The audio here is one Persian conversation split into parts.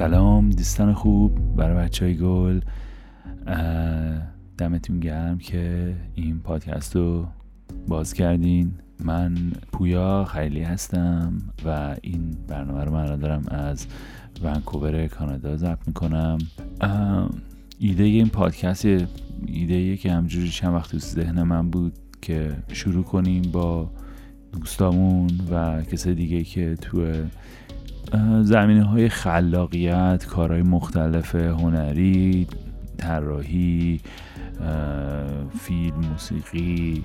سلام دوستان خوب برای بچه های گل دمتون گرم که این پادکست رو باز کردین. من پویا خیلی هستم و این برنامه رو من دارم از ونکوور کانادا ضبط می‌کنم. ایده این پادکست ایده که همجوری چند وقت تو ذهن من بود که شروع کنیم با دوستامون و کسای دیگه که تو زمینه های خلاقیت کارهای مختلف هنری طراحی فیلم موسیقی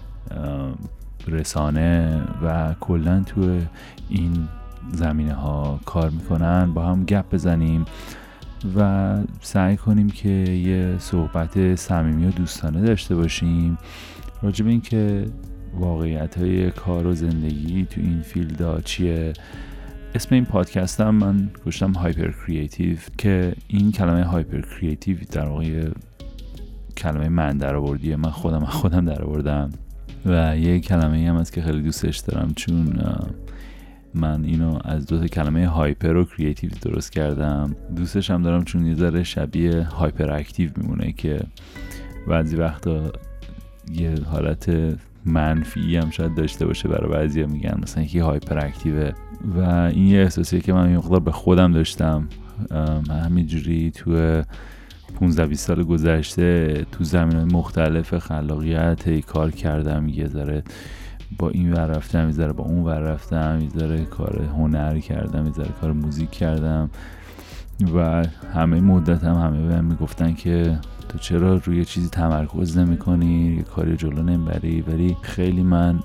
رسانه و کلا تو این زمینه ها کار می‌کنن. با هم گپ بزنیم و سعی کنیم که یه صحبت صمیمی و دوستانه داشته باشیم. راجب اینکه واقعیت های کار و زندگی تو این فیلد چیه اسم این پادکست هم من گذاشتم hyper creative که این کلمه hyper creative در واقع کلمه من در آوردیه من خودم خودم در آوردم و یه کلمه هم هست که خیلی دوستش دارم چون من اینو از دو تا کلمه hyper و creative درست کردم. دوستش هم دارم چون یه ذره شبیه hyperactive میمونه که بعضی وقتا یه حالت منفی هم شاید داشته باشه برای بعضی میگن. مثلا یکی هایپر اکتیوه و این یه احساسیه که من یه به خودم داشتم. همینجوری تو 15 20 سال گذشته تو زمین مختلف خلاقیت کار کردم. یه ذره با این ور رفتم یه با اون ور رفتم یه ذره کار هنر کردم یه ذره کار موزیک کردم. و همه مدت هم همه بهم می‌گفتن که تو چرا روی چیزی تمرکز نمی کنی یه کاری جلو نمی‌بری. ولی خیلی من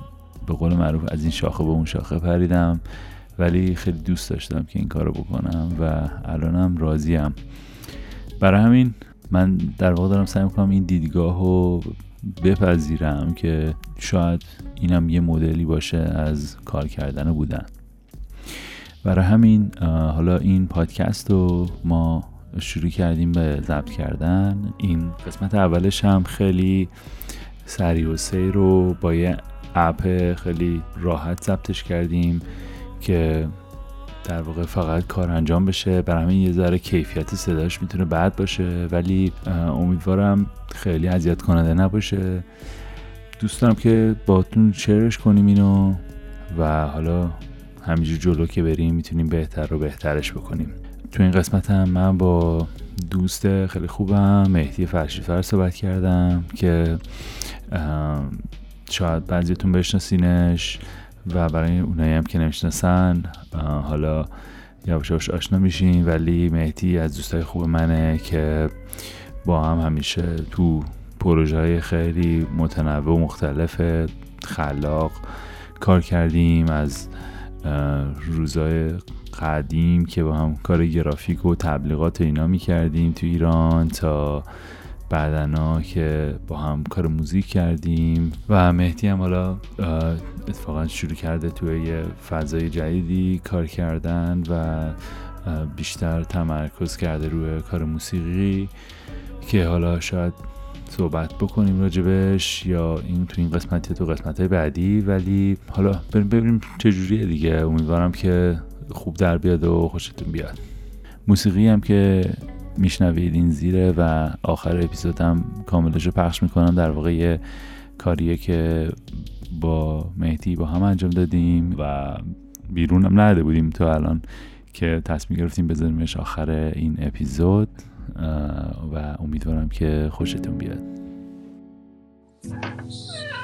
به قول معروف از این شاخه به اون شاخه پریدم. ولی خیلی دوست داشتم که این کارو بکنم و الانم راضیم. برای همین من در واقع دارم سعی می‌کنم این دیدگاه رو بپذیرم که شاید اینم یه مدلی باشه از کار کردن بودن. برای همین حالا این پادکست رو ما شروع کردیم به ضبط کردن. این قسمت اولش هم خیلی سریع و سیر رو با یه اپ خیلی راحت ضبطش کردیم. که در واقع فقط کار انجام بشه. برای همین یه ذره کیفیت صداش می‌تونه بد باشه. ولی امیدوارم خیلی اذیت کننده نباشه. دوست دارم که باتون شیرش کنیم اینو و حالا همینجور جلو که بریم می‌تونیم بهتر و بهترش بکنیم. تو این قسمت هم من با دوست خیلی خوبم مهدی فرشیفر صحبت کردم که شاید بعضیتون بشناسینش. و برای اونایی هم که نمی‌شناسن حالا یواش یواش آشنا میشین. ولی مهدی از دوستای خوب منه که با هم همیشه تو پروژه های خیلی متنوع و مختلف خلاق کار کردیم. از روزای قدیم که با هم کار گرافیک و تبلیغات اینا می‌کردیم تو ایران تا بعدنا که با هم کار موزیک کردیم و مهدی هم حالا اتفاقا شروع کرده توی یه فضای جدیدی کار کردن و بیشتر تمرکز کرده روی کار موسیقی که حالا شاید صحبت بکنیم راجبش یا این تو این قسمت تو قسمت بعدی. ولی حالا بریم ببینیم چجوریه دیگه. امیدوارم که خوب در بیاد و خوشتون بیاد. موسیقی هم که میشنوید این زیره و آخر اپیزودم کاملش رو پخش می‌کنم. در واقع یه کاریه که با مهدی با هم انجام دادیم و بیرون هم نده بودیم تو الان که تصمیم گرفتیم بذاریمش آخر این اپیزود و امیدوارم که خوشتون بیاد.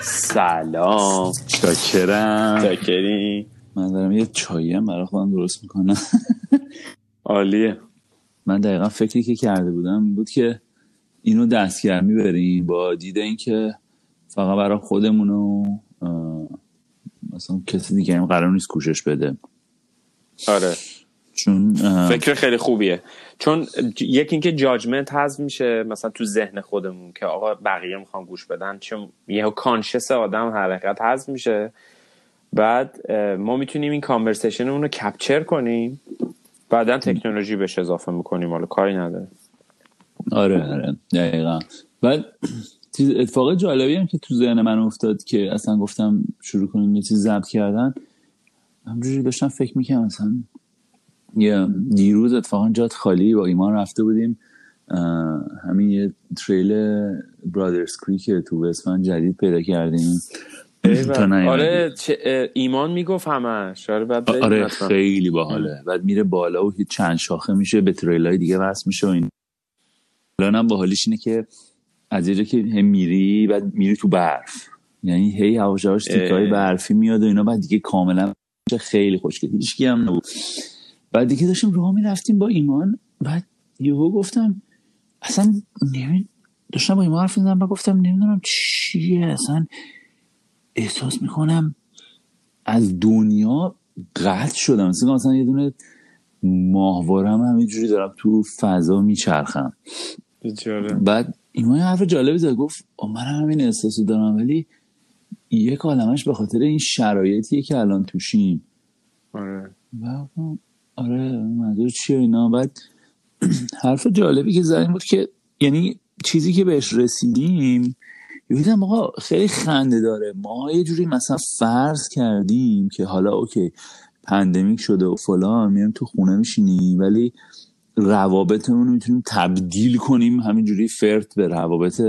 سلام. چاکرم. چاکری من دارم یه چایی هم برای خودم درست می‌کنم. عالیه. من دقیقا فکری که کرده بودم بود که اینو دستگرمی بریم با دیده اینکه فقط برای خودمون و مثلا کسی دیگه هم قرار نیست کوشش بده. آره. چون فکر خیلی خوبیه. چون یکی اینکه جاجمنت هست میشه مثلا تو ذهن خودمون که آقا بقیه می‌خوان گوش بدن چون یه کانشس آدم حرکت هست میشه. بعد ما می‌تونیم این کانورسیشن رو کپچر کنیم. بعدا تکنولوژی بهش اضافه می‌کنیم حالا کاری نداره آره آره دقیقا. بعد اتفاق جالبی هم که تو ذهن من افتاد که اصلا گفتم شروع کنیم یه چیز ضبط کردن. همجوری داشتم فکر می‌کنم اصلا یه دیروز اتفاقا جات خالی با ایمان رفته بودیم. همین یه تریل برادرز کریک تو وستفن جدید پیدا کردیم. آره ایمان می‌گفت همش. آره, بعد آره خیلی باحاله. بعد میره بالا و چند شاخه میشه به تریل های دیگه وصل میشه و این. الانم باحالیش اینه که از یه که هم میری بعد میری تو برف. یعنی هی هواش هواش تیکای برفی میاد و اینا بعد دیگه کاملا خیلی خوشگل. هیچ هم نبود. بعد دیگه داشتیم راه می‌رفتیم با ایمان. بعد یهو گفتم اصلا نمید داشتم با ایمان حرف و گفتم نمی‌دونم چیه اصلا احساس می‌کنم از دنیا قطع شدم. مثلا مثلا یه دونه ماهوارم همینجوری دارم تو فضا میچرخم. بعد ایمان حرف جالبی زد. گفت من همین احساسو دارم ولی یک عالمش به خاطر این شرایطیه که الان توشیم. آره. آره منظور چیه اینا؟ بعد حرف جالبی که زدیم بود که یعنی چیزی که بهش رسیدیم دیدم آقا خیلی خنده داره. ما یه جوری مثلا فرض کردیم که حالا اوکی pandemic شده و فلان میایم تو خونه میشینیم ولی روابطمون رو می‌تونیم تبدیل کنیم همینجوری فرت به روابط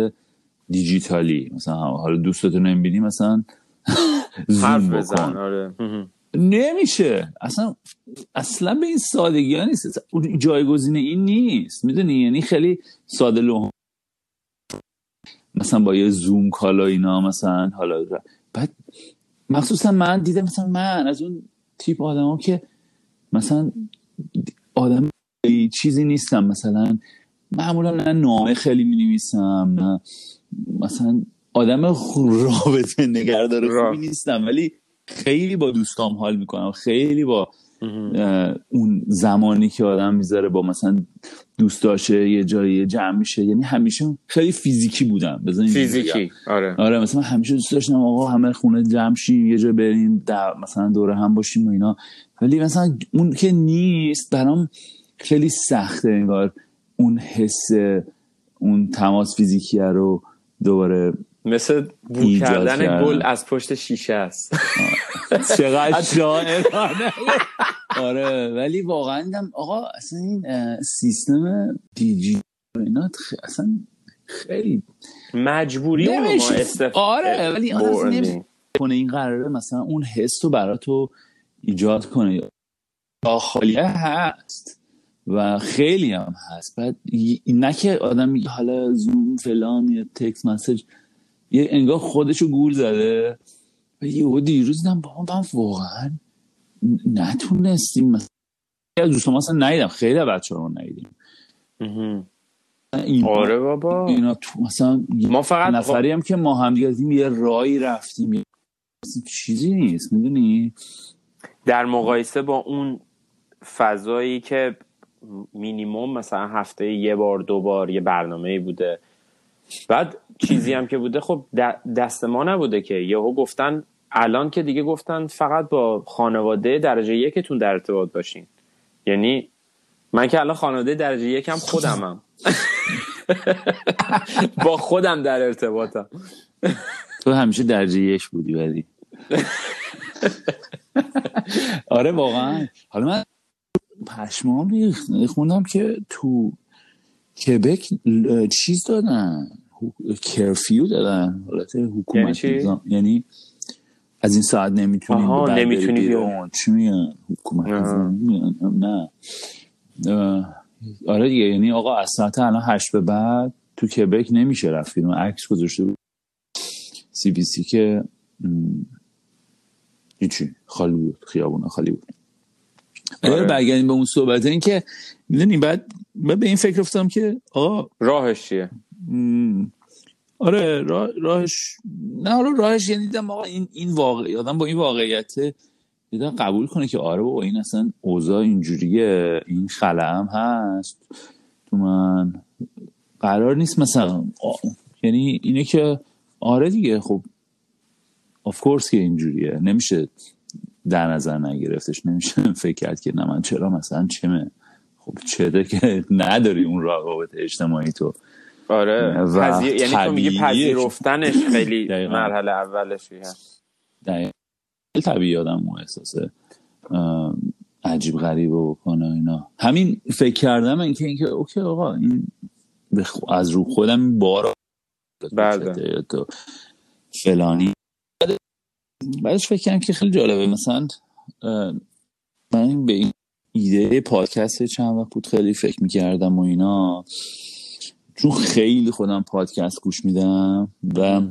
دیجیتالی. مثلا حالا دوستتون نمی‌بینیم مثلا حرف بزن آره. نمیشه. اصلا اصلا به این سادگی ها نیست. جایگزین این نیست. می‌دونی؟ یعنی خیلی ساده لو مثلا با یه Zoom call و اینا مثلا حالا بعد مخصوصا من دیدم مثلا من از اون تیپ آدم که مثلا آدم چیزی نیستم مثلا معمولا نه نامه خیلی می نویسم نه مثلا آدم رابطه نگردار خوبی نیستم ولی خیلی با دوستام حال می‌کنم خیلی با اون زمانی که آدم می‌ذاره با مثلا دوست داشته یه جایی جمع میشه. یعنی همیشه خیلی فیزیکی بودم. فیزیکی. آره. آره مثلا همیشه دوست داشتم آقا همه خونه جمع شیم یه جا بریم مثلا دوره هم باشیم و اینا. ولی مثلا اون که نیست برام خیلی سخته انگار اون حس اون تماس فیزیکی رو دوباره مثل بو کردن گل از پشت شیشه است. چقدر شاعرانه آره ولی واقعا آقا اصلا این سیستم دیجی اینا اصلا خیلی مجبوری ما آره ولی کنه. این قراره مثلا اون حس رو برای تو ایجاد کنه. خالیه هست و خیلی هم هست. بعد نه که آدم میگه حالا زوم فلان یا تکس مسج یه انگار خودشو گول زده. و یه دیروز دیدم با من واقعا نتونستیم. مثلا از دوستان مثلا نیدم خیلی بچه رو نیدیم آره بابا. اینا تو مثلا ما فقط نفری هم که ما هم دیگه یه رایی رفتیم. چیزی نیست می‌دونی؟ در مقایسه با اون فضایی که مینیموم مثلا هفته یه بار دو بار یه برنامه بوده. بعد چیزی هم که بوده خب دست ما نبوده که. یهو گفتن الان که دیگه گفتن فقط با خانواده درجه یکتون در ارتباط باشین. یعنی من که الان خانواده درجه یکم خودمم. با خودم در ارتباطم. تو همیشه درجه یک بودی ولی. آره واقعا. حالا من پشمام ریخت. خوندم که تو کبک چیز دادن. کرفیو دادن. حالت حکومت یعنی, یعنی از این ساعت نمی‌تونی آها نمی‌تونی چی میگن؟ حکومت نه. آره دیگه. یعنی آقا از ساعت الان هشت به بعد تو کبک نمیشه رفت فیلم عکس گذاشته بود. سی بی سی که هیچی. خالی بود. خیابون خالی بود. آره برگردیم به اون صحبت. این که می‌دونی بعد من به این فکر افتادم که آقا راهش چیه؟ آره راهش نه حالا راهش یعنی دیدم آقا این این واقعی آدم با این واقعیت دیدم قبول کنه که آره بابا این اصلا اوضاع اینجوریه. این خلم هست. تو من قرار نیست مثلا یعنی اینه که آره دیگه خب آف کورس که اینجوریه. نمیشه در نظر نگرفتش. نمیشه فکر کرد که نه من چرا مثلا چمه؟ خب چه که نداری اون روابط اجتماعی تو. آره. و یعنی تو میگی پذیرفتنش خیلی مرحله اولشی هست. دقیقا. طبیعی آدم اون احساسه. عجیب غریب بکنه اینا. همین فکر کردم اینکه اینکه اوکی آقا این از رو خودم بار بله. تو فلانی. بعدش فکر کردم که خیلی جالبه. مثلا من به این ایده پادکست چند وقت بود خیلی فکر می‌کردم و اینا. چون خیلی خودم پادکست گوش میدم و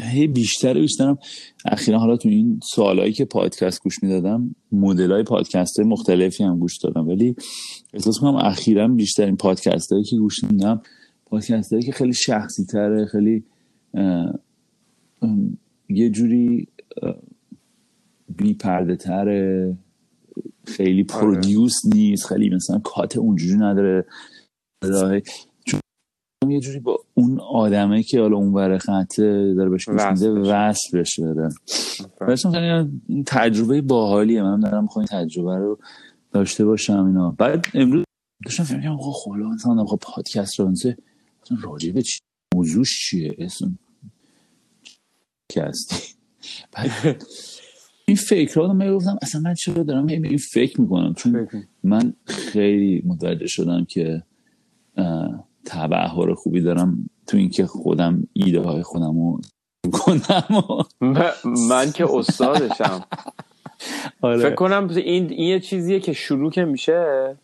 هی بیشتر بیشترم اخیرا حالا تو این سوالایی که پادکست گوش می‌دادم مدل های پادکست مختلفی هم گوش دادم. ولی احساس کنم اخیرا بیشتر این پادکست هایی که گوش میدم پادکست هایی که خیلی شخصی تره خیلی یه جوری بی پرده تره خیلی آره. پرودیوس نیست خیلی مثلا کات اونجوری نداره. یه جوری با اون آدمه که حالا اون ور خطه داره بهش میده وصل بشه بده این تجربه باحالیه. من دارم می‌خوام تجربه رو داشته باشم اینا. بعد امروز داشتم فکر کنم خلا مثلا خب پادکست رو مثلا راجع به چی؟ موضوعش چیه؟ اسم کستی بعد این فکر رو من گفتم اصلا من چرا دارم این فکر می‌کنم؟ چون من خیلی متوجه شدم که تبهر خوبی دارم تو اینکه خودم ایده های خودم رو کنم من که استادشم. آره. فکر کنم این این یه چیزیه که شروع که میشه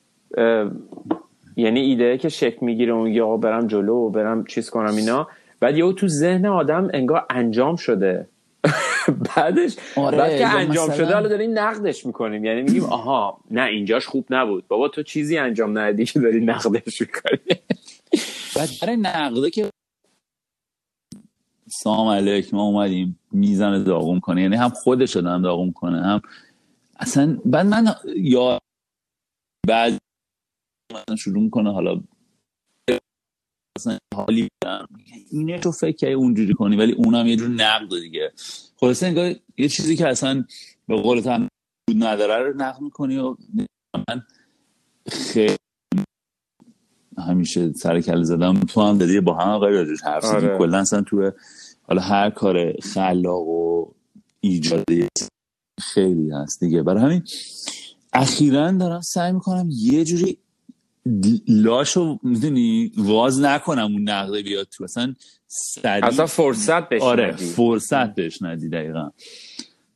یعنی ایده که شکل می‌گیره اون یا برم جلو و برم چیز کنم اینا. بعد یهو تو ذهن آدم انگار انجام شده. بعدش آره بعد که انجام شده حالا داریم نقدش می‌کنیم. یعنی میگیم آها نه اینجاش خوب نبود. بابا تو چیزی انجام ندی که داری نقدش می‌کنی. بعد برای نقده که سلام علیک ما اومدیم. میزن داغم کنه. یعنی هم خودش دارم داغم کنه هم اصلا بعد من یا بعد من شروع می‌کنه حالا اصلا حالی اینه تو فکر اونجوری کنی ولی اونم یه جور نقد دیگه. خلاصه انگار یه چیزی که اصلا به قول تو نداره رو نقد می‌کنی و من خیلی همیشه سر کل زدم. تو هم دادی با هم غیر راجش حرف آره. کلا اصلا تو حالا هر کار خلاق و ایجادی خیلی هست دیگه. برای همین اخیرا دارم سعی می‌کنم یه جوری لاشو می‌دونی واز نکنم اون نقده بیاد تو. اصلا سریع اصلا فرصت بهش آره ندی. فرصت بهش ندی دقیقا.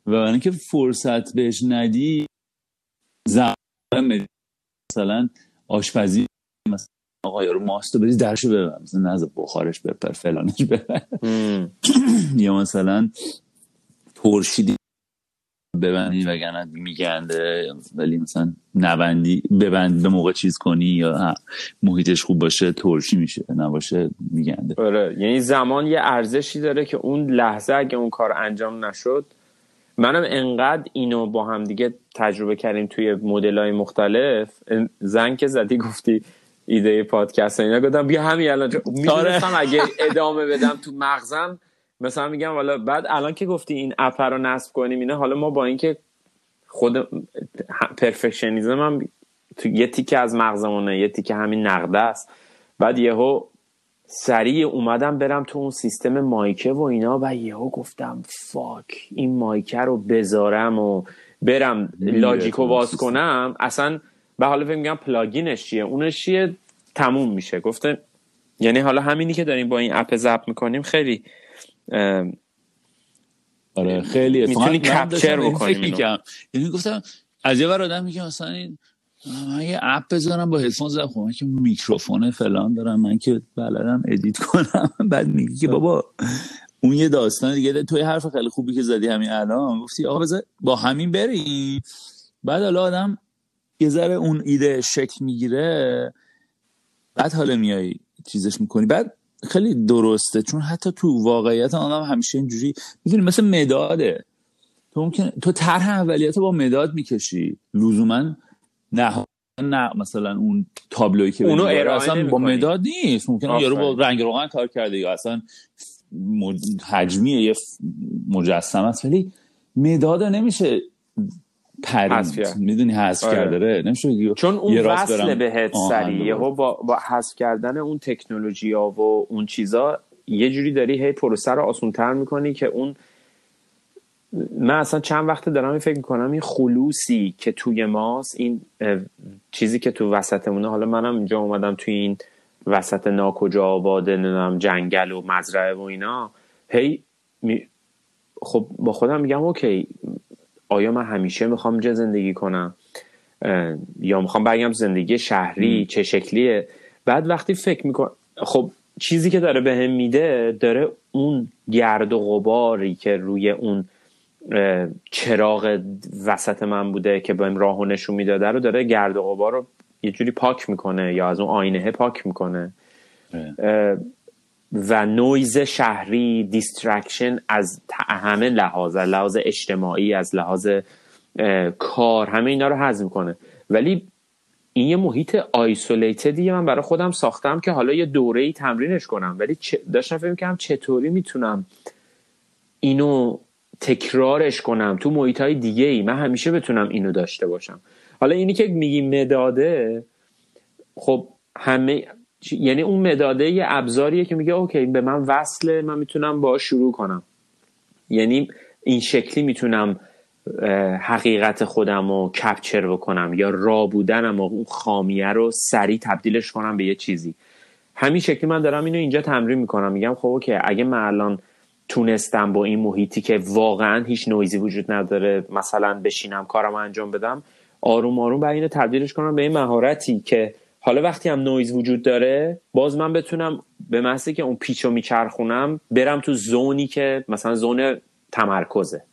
و اینکه فرصت بهش ندی زمان مثلا آشپزی مثلا آقا یارو ماستو بری درشو ببر. مثلا نزد بخارش بپر فلانش ببر. یا مثلا ترشی ببندی وگرنه میگنده ولی مثلا نبندی ببند به موقع چیز کنی یا محیطش خوب باشه ترشی میشه نباشه میگنده. آره یعنی زمان یه ارزشی داره که اون لحظه اگه اون کار انجام نشد منم انقدر اینو با هم دیگه تجربه کردیم توی مدل های مختلف زن که زدی گفتی ایده پادکست اینا گفتم بیا همین الان. آره. اگه ادامه بدم تو مغزم مثلا میگم حالا بعد الان که گفتی این اپ رو نصب کنیم اینا حالا ما با اینکه خود پرفکشنیزم هم تو یه تیکه از مغزمونه یه تیکه همین نقده است. بعد یهو سریع اومدم برم تو اون سیستم مایکه و اینا و یهو گفتم فاک این مایکه رو بذارم و برم Logic و باز کنم. اصلا به حالا فکر میگم plugin ش چیه؟ اونش چیه؟ تموم میشه. گفته یعنی حالا همینی که داریم با این app ضبط می‌کنیم خیلی آره خیلی می‌تونی capture بکنی یعنی گفتم از یه آدم میگه مثلا این من یه app بذارم با هدفون زدم خب من که میکروفون فلان دارم من که بلدم edit کنم. بعد میگی که بابا اون یه داستان دیگه توی حرف خیلی خوبی که زدی همین الان گفتی آقا بذار با همین بریم. بعد حالا آدم یه ذره اون ایده شکل می‌گیره بعد حالا میای چیزش می‌کنی. بعد خیلی درسته چون حتی تو واقعیت آدم همیشه اینجوری می‌دونی مثل مداده. تو ممکن تو طرح اولیت با مداد می‌کشی. لزوما نه نه مثلا اون تابلوی که اونو اصلا با مداد نیست. ممکنه یارو با رنگ روغن کار کرده یا اصلا حجمی یه مجسم است ولی مداد نمیشه پرید. می‌دونی حذف آره. کرده نمیشه چون اون وصل بهت سریع با با حذف کردن اون تکنولوژی ها و اون چیزا یه جوری داری هی پروسه رو آسون تر می‌کنی که اون من اصلا چند وقت دارم این فکر می‌کنم این خلوصی که توی ماست این چیزی که تو وسطمونه. حالا منم اینجا اومدم توی این وسط ناکجا آباده نمی‌دونم جنگل و مزرعه و اینا. هی خب با خودم میگم اوکی آیا من همیشه می‌خوام اینجا زندگی کنم؟ یا می‌خوام بگم زندگی شهری؟ چه شکلیه؟ بعد وقتی فکر می‌کنم خب چیزی که داره بهم به میده داره اون گرد و غباری که روی اون چراغ وسط من بوده که بهم راه نشون می‌داده رو داره گرد و غبار رو یه جوری پاک می‌کنه یا از اون آینه پاک می‌کنه. و نویز شهری distraction از همه لحاظ از لحاظ اجتماعی از لحاظ کار همه اینا رو حذف می‌کنه. ولی این یه محیط isolated یه من برای خودم ساختم که حالا یه دوره ای تمرینش کنم. ولی داشتم فکر می‌کنم چطوری می‌تونم اینو تکرارش کنم تو محیط های دیگه ای من همیشه بتونم اینو داشته باشم. حالا اینی که میگی مداده خب همه یعنی اون مداده یه ابزاریه که میگه okay به من وصله من می‌تونم با شروع کنم. یعنی این شکلی می‌تونم حقیقت خودم رو capture بکنم یا raw بودنم و اون خامیه رو سریع تبدیلش کنم به یه چیزی. همین شکلی من دارم اینو اینجا تمرین می‌کنم. میگم خب okay اگه من الان تونستم با این محیطی که واقعا هیچ نویزی وجود نداره مثلا بشینم کارم انجام بدم آروم آروم برای اینو تبدیلش کنم به این مهارتی که حالا وقتی هم نویز وجود داره باز من بتونم به محضی که اون پیچو میچرخونم برم تو زونی که مثلا زون تمرکزه.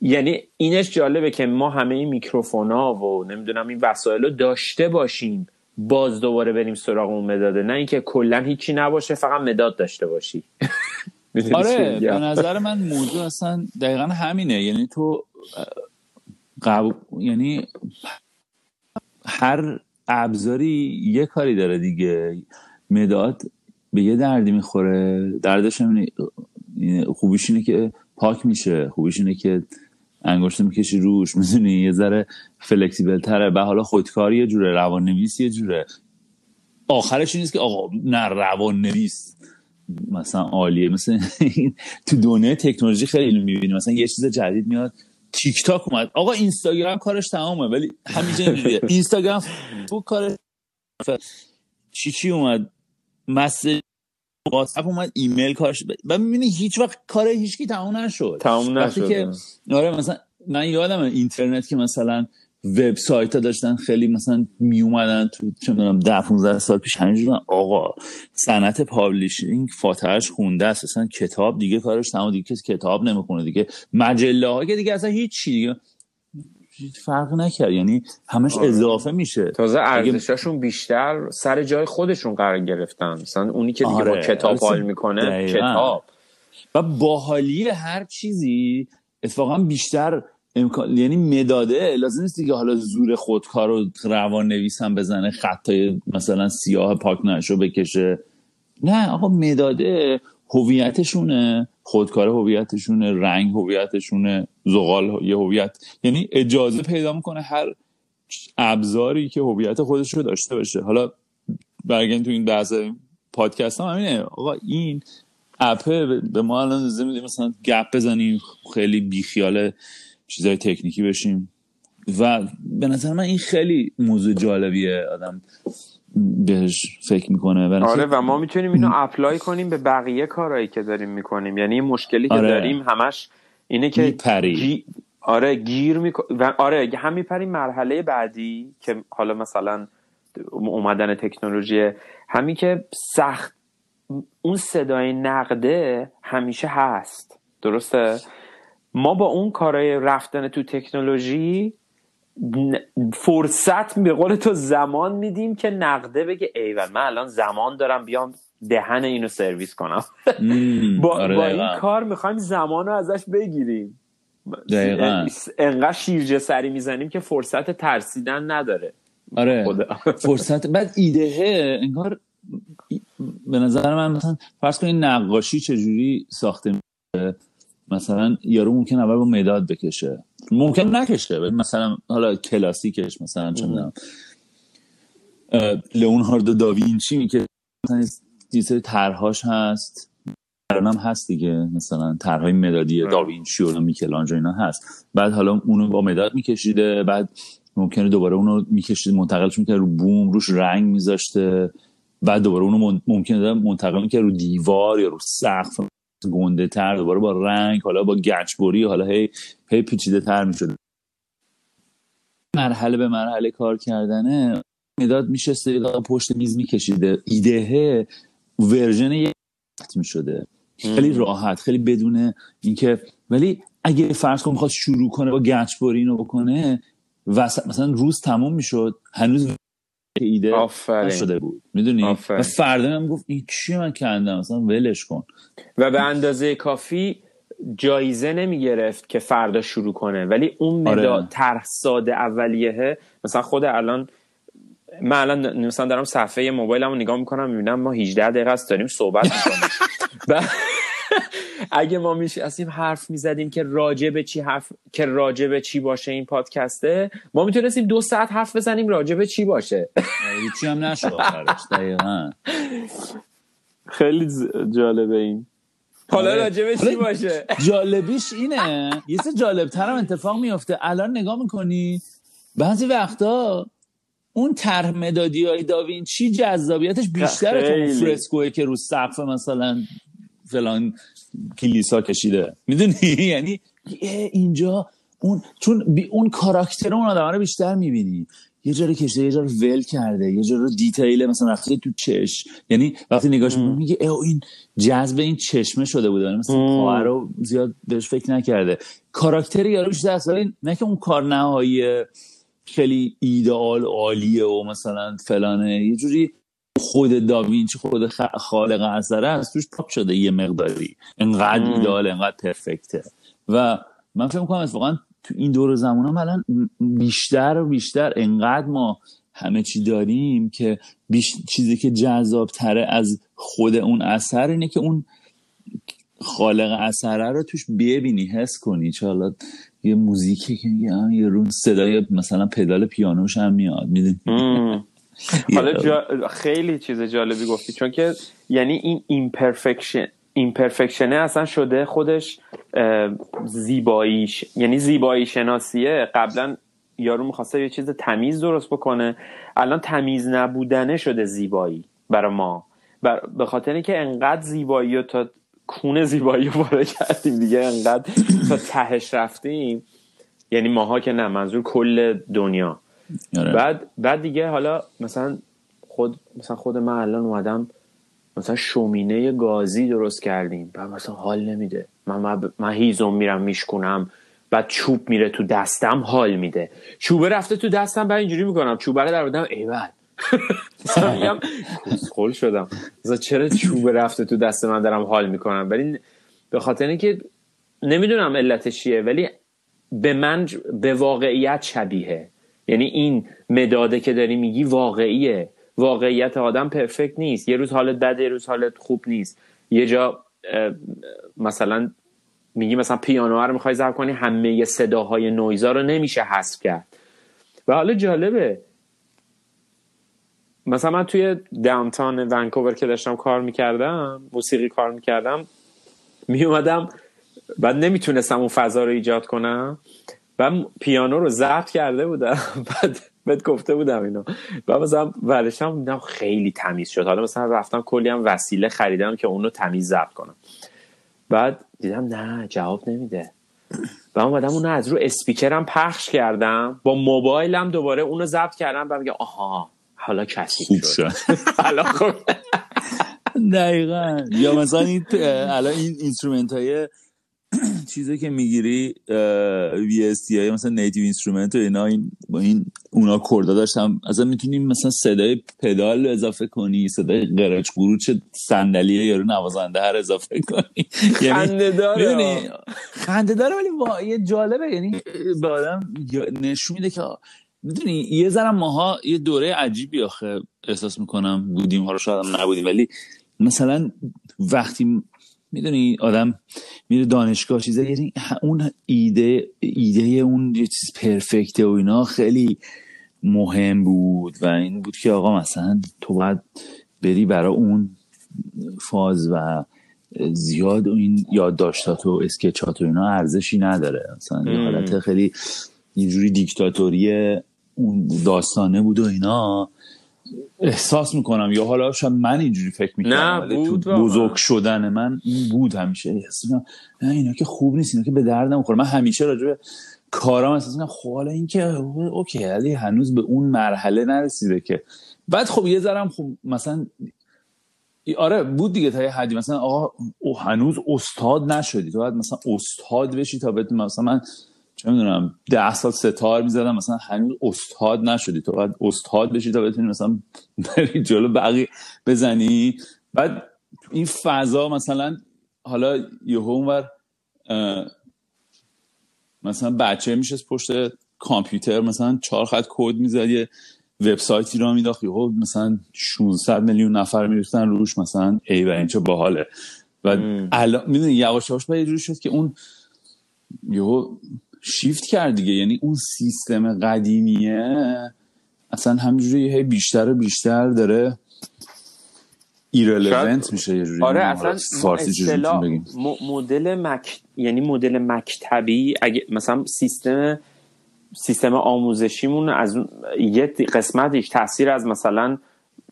یعنی اینش جالبه که ما همه این میکروفون ها و نمی‌دونم این وسایل رو داشته باشیم باز دوباره بریم سراغ اون مداده. نه اینکه کلا هیچی نباشه فقط مداد داشته باشی. آره به نظر من موضوع اصلا دقیقا همینه. یعنی تو قبول یعنی هر ابزاری یه کاری داره دیگه. مداد به یه دردی می‌خوره. دردش خوبیش اینه که پاک میشه. خوبیش اینه که انگشت می‌کشی روش می‌دونی؟ یه ذره فلکسیبل تره به حالا خودکاری یه جوره روان نویس یه جوره. آخرش نیست که آقا نه روان نویس مثلا عالیه. مثلا تو دنیای تکنولوژی خیلی می‌بینی. مثلا یه چیز جدید میاد تیک تاک اومد. آقا اینستاگرام کارش تمامه ولی همینجا اینستاگرام تو کارش چی چی اومد؟ مسیج واتساپ اومد ایمیل کارش و می‌بینی هیچ وقت کار هیچکی تمام نشد. تمام نشد که آره مثلا من یادم اینترنت که مثلا وبسایت ها داشتن خیلی مثلا می اومدن تو چه می‌دونم 10 15 سال پیش همینجوری آقا صنعت publishing فاتحه‌ش خونده است. اصلا کتاب دیگه کارش تمام دیگه کسی کتاب نمی‌خونه دیگه. مجله ها که دیگه اصلا هیچ چی دیگه فرق نکرد. یعنی همش آره. اضافه میشه. تازه ارزشاشون بیشتر سر جای خودشون قرار گرفتن. مثلا اونی که دیگه آره. با کتاب حال می‌کنه کتاب. و باحالی هر چیزی اتفاقا بیشتر امکان یعنی مداده لازم نیست دیگه حالا زور خودکار رو روان نویسم بزنه خطهای مثلا سیاه پاک نشو بکشه. نه آقا مداده هویتشونه خودکار هویتشونه رنگ هویتشونه زغال یه هویت. یعنی اجازه پیدا می‌کنه هر ابزاری که هویت خودش رو داشته باشه. حالا برگن تو این بحث پادکست هم همینه آقا این اپه به ما الان مثلا گپ بزنیم خیلی بیخیال چیزای تکنیکی بشیم. و به نظر من این خیلی موضوع جالبیه. آدم بهش فکر می‌کنه. آره و ما می‌تونیم اینو اپلای کنیم به بقیه کارهایی که داریم می‌کنیم. یعنی مشکلی که آره. داریم همش اینه که گی... آره گیر میکن... و آره هم میپریم مرحله بعدی که حالا مثلا اومدن تکنولوژی همین که سخت اون صدای نقده همیشه هست. درسته؟ ما با اون کارهای رفتن تو تکنولوژی فرصت به قول تو زمان میدیم که نقده بگه ایول من الان زمان دارم بیام دهن اینو سرویس کنم. با, آره با این کار می‌خوایم زمان رو ازش بگیریم. دقیقا. انقدر شیرجه سری می‌زنیم که فرصت ترسیدن نداره. آره. فرصت بعد ایده انگار به نظر من مثلا فرض کنید نقاشی چجوری ساخته میشه؟ مثلا یارو ممکن اول با مداد بکشه. ممکن نکشه مثلا حالا کلاسیکش مثلا چه می‌دونم. لئوناردو داوینچی که مثلا یه طرحهاش هست. الان هم هست دیگه مثلا طرحهای مدادی داوینچی و میکلانجلو اینا هست. بعد حالا اونو با مداد میکشیده بعد ممکنه دوباره اونو می‌کشید منتقلش می‌کرد رو بوم روش رنگ میذاشته. بعد دوباره اونو ممکنه منتقل می‌کرد رو دیوار یا رو سقف. گنده تر دوباره با رنگ حالا با گچبری حالا هی هی پیچیده تر می‌شد. مرحله به مرحله کار کردنه مداد میشه پشت میز میکشیده. ایده ورژن یک می‌شده. خیلی راحت خیلی بدون اینکه ولی اگه فرض کن می‌خواد شروع کنه با گچبری اینو بکنه مثلا روز تموم می‌شد هنوز ایده شده بود. می‌دونی؟ و فردا هم گفت این چی من کندم؟ مثلا ولش کن. و به اندازه کافی جایزه نمی گرفت که فردا شروع کنه. ولی اون آره. مداد طرح ساده اولیه مثلا خود الان من الان مثلا دارم صفحه موبایلمو نگاه می‌کنم می‌بینم ما 18 دقیقه است داریم صحبت می‌کنیم. اگه ما میشستیم حرف می‌زدیم که راجع به چی حرف که راجع به چی باشه این پادکسته ما می‌تونستیم دو ساعت حرف بزنیم راجع به چی باشه. هیچی هم نشد دقیقا. خیلی جالبه این. حالا آره. راجع به چی باشه؟ جالبیش اینه. یه سه جالب ترم اتفاق میفته الان نگاه می‌کنی بعضی وقتا اون طرح مدادی های داوینچی جذابیتش بیشتره تا اون فرسکوی که رو سقف مثلا فلان کلیسا کشیده. می‌دونی؟ یعنی اینجا اون چون بی اون کاراکتر اون آدم رو بیشتر می‌بینی. یه جا رو کشیده یه جا رو ول کرده یه جا رو دیتیل مثلا رفته تو چش یعنی وقتی نگاش میگه این جذب این چشمه شده بوده. یعنی مثلا رو زیاد بهش فکر نکرده. کاراکتری یارو بیشتر نه که اون کار نهایی خیلی ایدئال عالیه و مثلا فلانه. یه جوری خود داوینچی خود خالق اثر است توش پاپ شده یه مقداری. انقدر ایدئال انقدر پرفکته. و من فکر می‌کنم واقعا تو این دور زمان هم الان بیشتر و بیشتر انقدر ما همه چی داریم که چیزی که جذاب تره از خود اون اثر اینه که اون خالق اثره رو توش ببینی حس کنی. چه یه موزیکی که یه رون صدای مثلا پدال پیانوش هم میاد می‌دونی؟ حالا خیلی چیز جالبی گفتی چون که یعنی این ایمپرفکشن ایمپرفکشنه اصلا شده خودش زیباییش. یعنی زیبایی شناسیه. قبلا یارو می‌خواسته یه چیز تمیز درست بکنه. الان تمیز نبودنه شده زیبایی برای ما. بر... به خاطر اینکه انقدر زیبایی و تا کون زیبایی رو کردیم دیگه انقدر تا تهش رفتیم. یعنی ماها که نه منظور کل دنیا. آره. بعد بعد دیگه حالا مثلا خود مثلا خود من الان اومدم مثلا شومینه گازی درست کردیم. بعد مثلا حال نمیده. من من هیزم میرم میشکنم بعد چوب میره تو دستم حال میده. چوبه رفته تو دستم بعد اینجوری می‌کنم. چوبه رو در بدم ایول میگم کسخل شدم. مثلا چرا چوبه رفته تو دست من دارم حال می‌کنم؟ ولی به خاطر اینکه نمی‌دونم علتش چیه ولی به من به واقعیت شبیه. یعنی این مداده که داری میگی واقعیه. واقعیت آدم پرفکت نیست. یه روز حالت بده یه روز حالت خوب نیست. یه جا مثلا میگی مثلا پیانو رو می‌خوای ضبط کنی همه صداهای نویزا رو نمیشه حذف کرد. و حالا جالبه. مثلا من توی داونتاون ونکوور که داشتم کار می‌کردم موسیقی کار می‌کردم میومدم بعد نمی‌تونستم اون فضا رو ایجاد کنم. و پیانو رو ضبط کرده بودم. بعد بهت گفته بودم اینو. و مثلا ورشم دیدم خیلی تمیز شد. حالا مثلا رفتم کلی هم وسیله خریدم که اونو تمیز ضبط کنم. بعد دیدم نه جواب نمیده. و اومدم اونو از رو اسپیکرم پخش کردم. با موبایلم دوباره اونو ضبط کردم. و میگه آها حالا کسی شد. حالا خوب دقیقا. یا مثلا این الان این اینسترومنت های چیزی که می‌گیری وی اس تی مثلا نیتیو اینسترومنت و اینا این با این اونا کردا داشتم. اصلا می‌تونیم مثلا صدای پدال اضافه کنی صدای قرچ قروچ صندلی یا رو نوازنده هر اضافه کنی. یعنی خنده داره خنده داره ولی یه جالبه. یعنی به آدم نشون میده که می‌دونی یه ذرم ماها یه دوره عجیبی آخه احساس می‌کنم بودیم. ها رو شاید نبودیم ولی مثلا وقتی می‌دونی آدم میره دانشگاه چیزه یعنی اون ایده ایده اون یه چیز پرفکته و اینا خیلی مهم بود و این بود که آقا مثلا تو باید بری برای اون فاز و زیاد این یادداشتات و اسکچات و اینا ارزشی نداره. مثلا یه حالت خیلی اینجوری دیکتاتوری اون داستانه بود و اینا. احساس می‌کنم. یا حالا شاید من اینجوری فکر می‌کنم نه بود بزرگ شدن من این بود همیشه. نه اینا که خوب نیست اینا که به دردم می‌خوره. من همیشه راجع به کارام احساس می‌کنم خب حالا این که اوکی ولی هنوز به اون مرحله نرسیده که. بعد خب یه ذرم خب مثلا آره بود دیگه تا یه حدی. مثلا آقا او هنوز استاد نشدی. تو باید مثلا استاد بشی تا بتونی مثلا من چه می‌دونم ده سال ستار می‌زدم مثلا هنوز استاد نشدی تو باید استاد بشی تا بتونی مثلا بری جلو بقیه بزنی. بعد این فضا مثلا حالا یه اونور مثلا بچه میشه پشت کامپیوتر مثلا چهار خط کد می‌زد یه وبسایتی را میداخت یهو مثلا 600 میلیون نفر میریختن روش مثلا ای و این چه باحاله. و الان می‌دونی یواش یواش به جوری شد که اون یهو شیفت کرد دیگه. یعنی اون سیستم قدیمیه اصلا همینجوری هی بیشتر و بیشتر داره ایرلونت میشه یه جوری. آره اصلا مدل مک... یعنی مدل مکتبی اگه مثلا سیستم سیستم آموزشیمون از یه قسمتش تاثیر از مثلا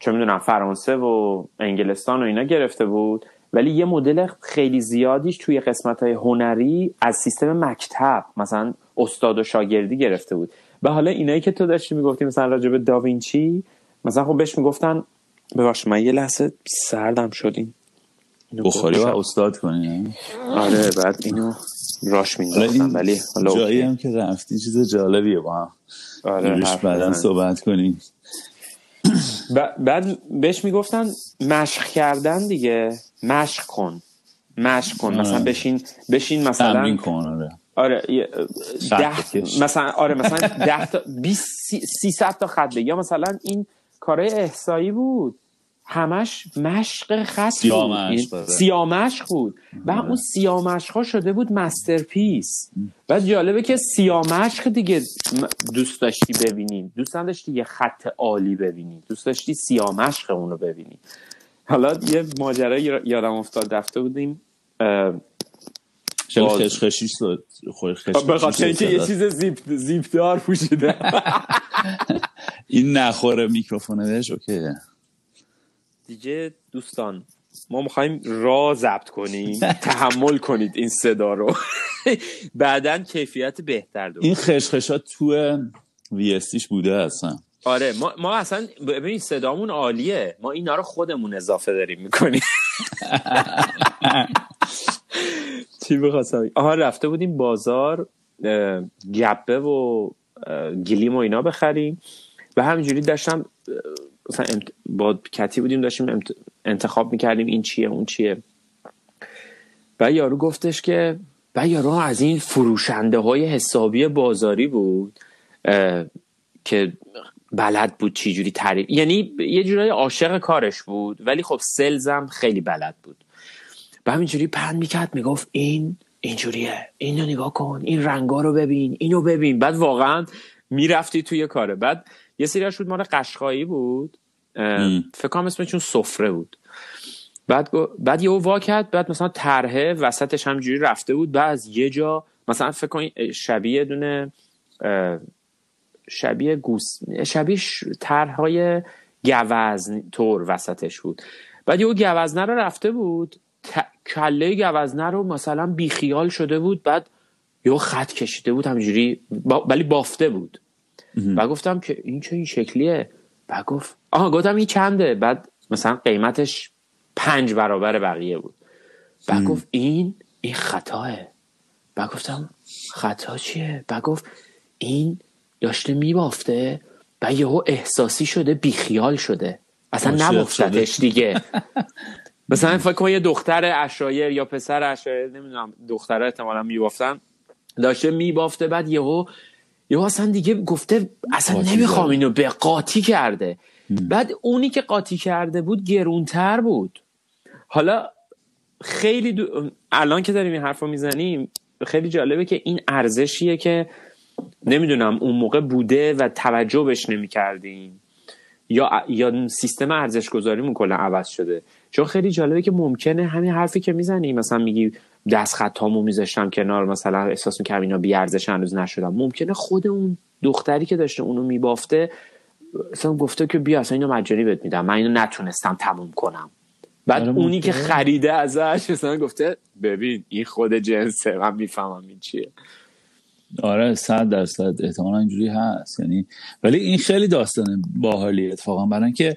چه می‌دونم فرانسه و انگلستان و اینا گرفته بود. ولی یه مدل خیلی زیادیش توی قسمت های هنری از سیستم مکتب مثلا استاد و شاگردی گرفته بود. و حالا اینایی که تو داشتی می‌گفتی مثلا راجع به داوینچی مثلا خب بهش می‌گفتن ببخش من یه لحظه سردم شدیم. بخاری و استاد کنی؟ آره بعد اینو راش مینداختم ولی جایی هم که رفتی چیز جالبیه با هم. آره بعدا صحبت کنیم بعد بهش می‌گفتن مشق کردن دیگه. مشق کن. مشق کن. مثلا آره. بشین بشین مثلا تمرین کن آره. آره ده مثلا آره مثلا ده تا 20 300 تا خط یا مثلا این کارهای احسایی بود. همش مشق خط بود. سیامشق بود. و اون سیامشق ها شده بود مسترپیس. و جالبه که سیامشق دیگه دوست داشتی ببینی. دوست داشتی یه خط عالی ببینی. دوست داشتی سیامشق اونو ببینی. حالا یه ماجرا یادم افتاد رفته بودیم خیلی خشخشی شد به خاطر اینکه یه چیز زیپ زیپ دار پوشیده. این نخوره میکروفونه اوکی. دیگه دوستان ما می‌خوایم را ضبط کنیم تحمل کنید این صدا رو. بعدا کیفیت بهتر دو این خشخشات تو وی بوده اصلا. آره ما, ما اصلا ببین صدامون عالیه. ما اینا رو خودمون اضافه داریم می‌کنیم. چی بخواستم آها رفته بودیم بازار گبه و گلیم و اینا بخریم. و همینجوری داشتم مثلا با کتی بودیم داشتیم انتخاب می‌کردیم این چیه اون چیه. و یارو گفتش که و یارو از این فروشنده های حسابی بازاری بود که بلد بود چی جوری تعریف یعنی یه جورای عاشق کارش بود ولی خب سلزم خیلی بلد بود. و همینجوری پند می‌کرد می‌گفت این اینجوریه اینو نگاه کن این رنگا رو ببین اینو ببین. بعد واقعا می‌رفتی توی کاره. بعد یه سری شد مال قشقایی بود. فکر کنم اسمشون سفره بود. بعد بعد یهو وا کرد بعد مثلا طرحه وسطش همجوری رفته بود. بعد از یه جا مثلا فکر کن شبیه دونه شبیه گوس شبیه طرحهای گوزن طور وسطش بود. بعد یهو گوزنه رو رفته بود کله گوزنه رو مثلا بیخیال شده بود بعد یهو خط کشیده بود همجوری ولی بافته بود. و گفتم که این چه این شکلیه؟ و گفت آها گفتم این چنده؟ بعد مثلا قیمتش پنج برابر بقیه بود. و گفت این این خطاه و گفتم خطا چیه؟ و گفت این داشته میبافته و یهو احساسی شده بیخیال شده. اصلا نبافتتش دیگه. مثلا فکر کنم یه دختر اشایر یا پسر اشایر نمی‌دونم دختره احتمالا میبافتن. داشته میبافته بعد یهو یه اصلا دیگه گفته اصلا نمی‌خوام اینو به قاطی کرده. بعد اونی که قاطی کرده بود گرونتر بود. حالا خیلی الان که داریم این حرف رو می‌زنیم خیلی جالبه که این ارزشیه که نمی‌دونم اون موقع بوده و توجه بهش نمی‌کردیم یا یا سیستم ارزش گذاریمون کلا عوض شده؟ چون خیلی جالبه که ممکنه همین حرفی که می‌زنی مثلا میگی دست خطامو میذاشتم کنار مثلا احساس می‌کردم اینا بی ارزش هنوز نشدم. ممکنه خود اون دختری که داشته اونو میبافته اصلا گفته که بیا اصلا اینو مجانی بهت میدم. من اینو نتونستم تموم کنم. بعد آره، اونی که. خریده ازش مثلا گفته ببین این خود جنسه من می‌فهمم این چیه. آره صد درصد احتمالا اینجوری هست. یعنی ولی این خیلی داستان باحالی اتفاقا برای اینکه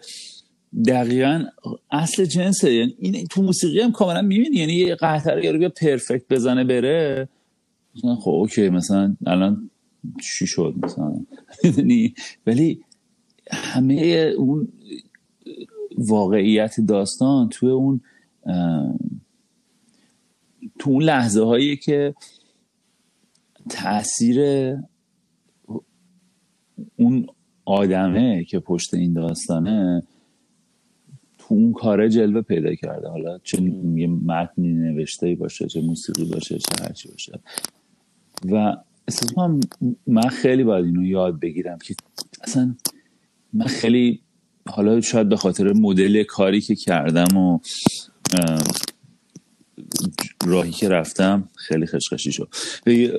دقیقا اصل جنسه. یعنی این تو موسیقی هم کاملا می‌بینی. یعنی یه قطعه یارو بیا پرفکت بزنه بره. مثلا خب اوکی مثلا الان چی شد مثلا؟ می‌دونی؟ ولی همه اون واقعیت داستان توی اون تو اون لحظه هایی که تاثیر اون آدمه که پشت این داستانه تو اون کاره جلوه پیدا کرده. حالا چه یه متنی نوشته باشه چه موسیقی باشه چه هرچی باشه. و احساس کنم من خیلی باید اینو یاد بگیرم که اصلا من خیلی حالا شاید به خاطر مدل کاری که کردم و راهی که رفتم خیلی خشخشی شد.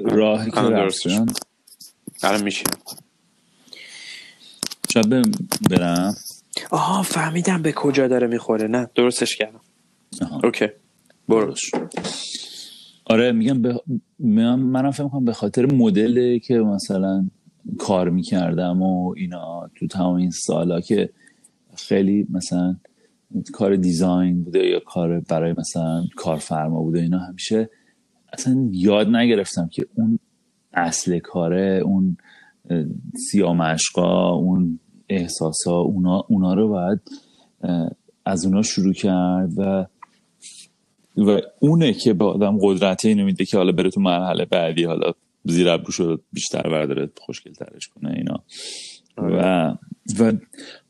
راهی که رفتم الان میشه شاید برم- آها فهمیدم به کجا داره می‌خوره. نه درستش کردم. آها. اوکی برو. آره میگم به... من منم فکر کنم به خاطر مدل که مثلا کار می‌کردم و اینا تو تمام این سالا که خیلی مثلا کار دیزاین بوده یا کار برای مثلا کارفرما بوده اینا همیشه اصلا یاد نگرفتم که اون اصل کاره اون سیامشقا اون احساسا اونا, اونا رو باید از اونا شروع کرد و و اونه که به آدم قدرت اینو میده که حالا بره تو مرحله بعدی حالا زیر ابروش رو بیشتر برداره خوشگل ترش کنه اینا. و و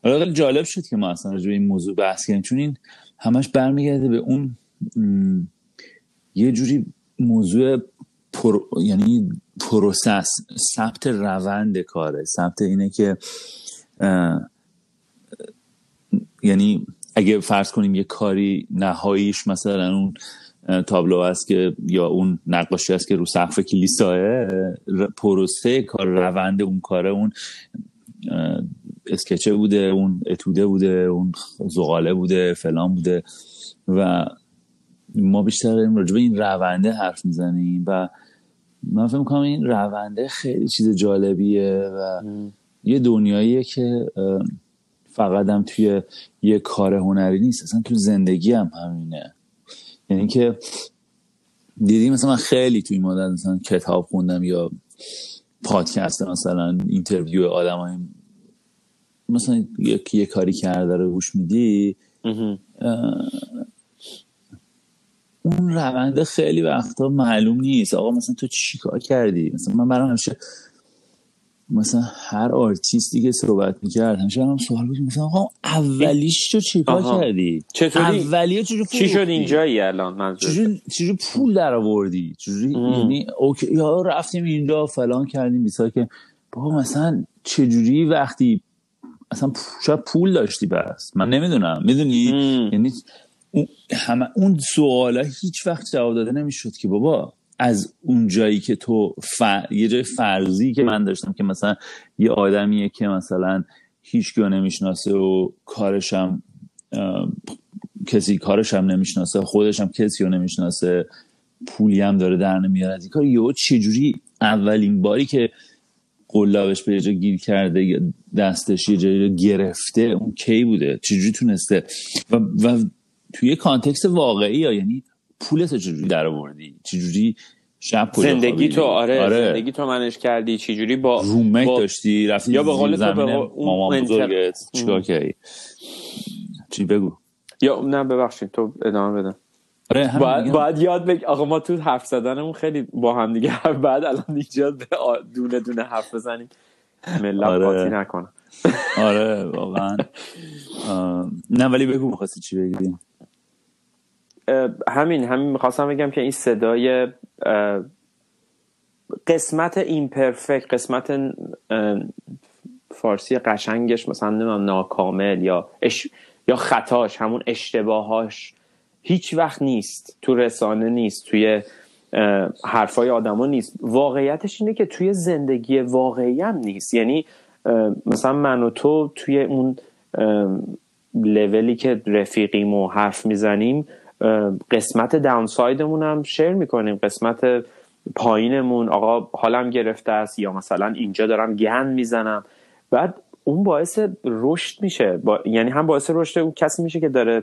حالا خیلی جالب شد که ما اصلا راجع این موضوع بحث کردیم چون این همش برمیگرده به اون م، یه جوری موضوع پر... یعنی پروسس ثبت روند کاره. ثبت اینه که اه، یعنی اگه فرض کنیم یه کاری نهاییش مثلا اون تابلو است که یا اون نقاشی است که رو سقف کلیساه ر- پروسه کار روند اون کاره اون اسکچه بوده اون اتوده بوده اون زغاله بوده فلان بوده و ما بیشتر داریم راجع به این رونده حرف می‌زنیم و من فکر می‌کنم این رونده خیلی چیز جالبیه و یه دنیاییه که فقط هم توی یه کار هنری نیست اصلا تو زندگی هم همینه. یعنی که دیدی مثلا من خیلی توی مدت مثلا کتاب خوندم یا پادکست مثلا interview آدم مثلا یکی یه کاری کرده رو گوش میدی. اون روند خیلی وقتا معلوم نیست آقا مثلا تو چی کار کردی مثلا من برام همیشه مثلا هر آرتیستی که صحبت می‌کرد همیشه برام سوال بود مثلا آقا اولیش تو چی کار آها. کردی چطوری؟ اولیه چجوری چی شد؟ اینجایی الان منظور چجوری چجوری پول در آوردی چجوری. یعنی okay یا رفتیم اینجا فلان کردیم بیسار که بابا مثلا چجوری وقتی اصلا شاید پول داشتی بس. من نمی‌دونم. می‌دونی؟ ام. یعنی اون همه اون سوالا هیچ وقت جواب داده نمی‌شد که بابا. از اون جایی که تو ف... یه جای فرضی که من داشتم که مثلا یه آدمیه که مثلا هیچ نمی‌شناسه و کارشم اه، کسی کارش هم نمی‌شناسه خودش هم کسی رو نمی‌شناسه پولی هم داره در نمیاره. از این کار یهو چجوری اولین باری که قلابش به جا گیر کرده یا دستش یه جایی رو گرفته اون کی بوده؟ چجوری تونسته؟ و, و توی یه کانتکست واقعی ها یعنی پولت چجوری در آوردی؟ چجوری شب زندگی؟ تو آره, زندگی تو منش کردی چجوری با رومت با- داشتی؟ رفتی یا به قول تو به مامان بزرگت؟ چیکار. کردی؟ چی بگو؟ یا نه ببخشید تو ادامه بده. آره همین باید. باید یاد بگ... آقا ما تو حرف زدنمون خیلی با هم دیگه بعد الان آ- دونه دونه حرف بزنیم. ملت آره. نکنم آره واقعا. نه ولی بگو. می‌خواستی چی بگی؟ همین همین می‌خواستم بگم که این صدای قسمت ایمپرفکت قسمت فارسی قشنگش مثلا نمی‌دونم ناکامل یا اش... یا خطاش همون اشتباهاش. هیچ وقت نیست تو رسانه نیست توی حرفای آدما نیست. واقعیتش اینه که توی زندگی واقعی هم نیست. یعنی مثلا من و تو توی اون لولی که رفیقیم و حرف می‌زنیم قسمت داونسایدمون هم شیر می‌کنیم. قسمت پایینمون آقا حالم گرفته است یا مثلا اینجا دارم گند می‌زنم. بعد اون باعث رشد میشه. یعنی هم باعث رشد اون کسی میشه که داره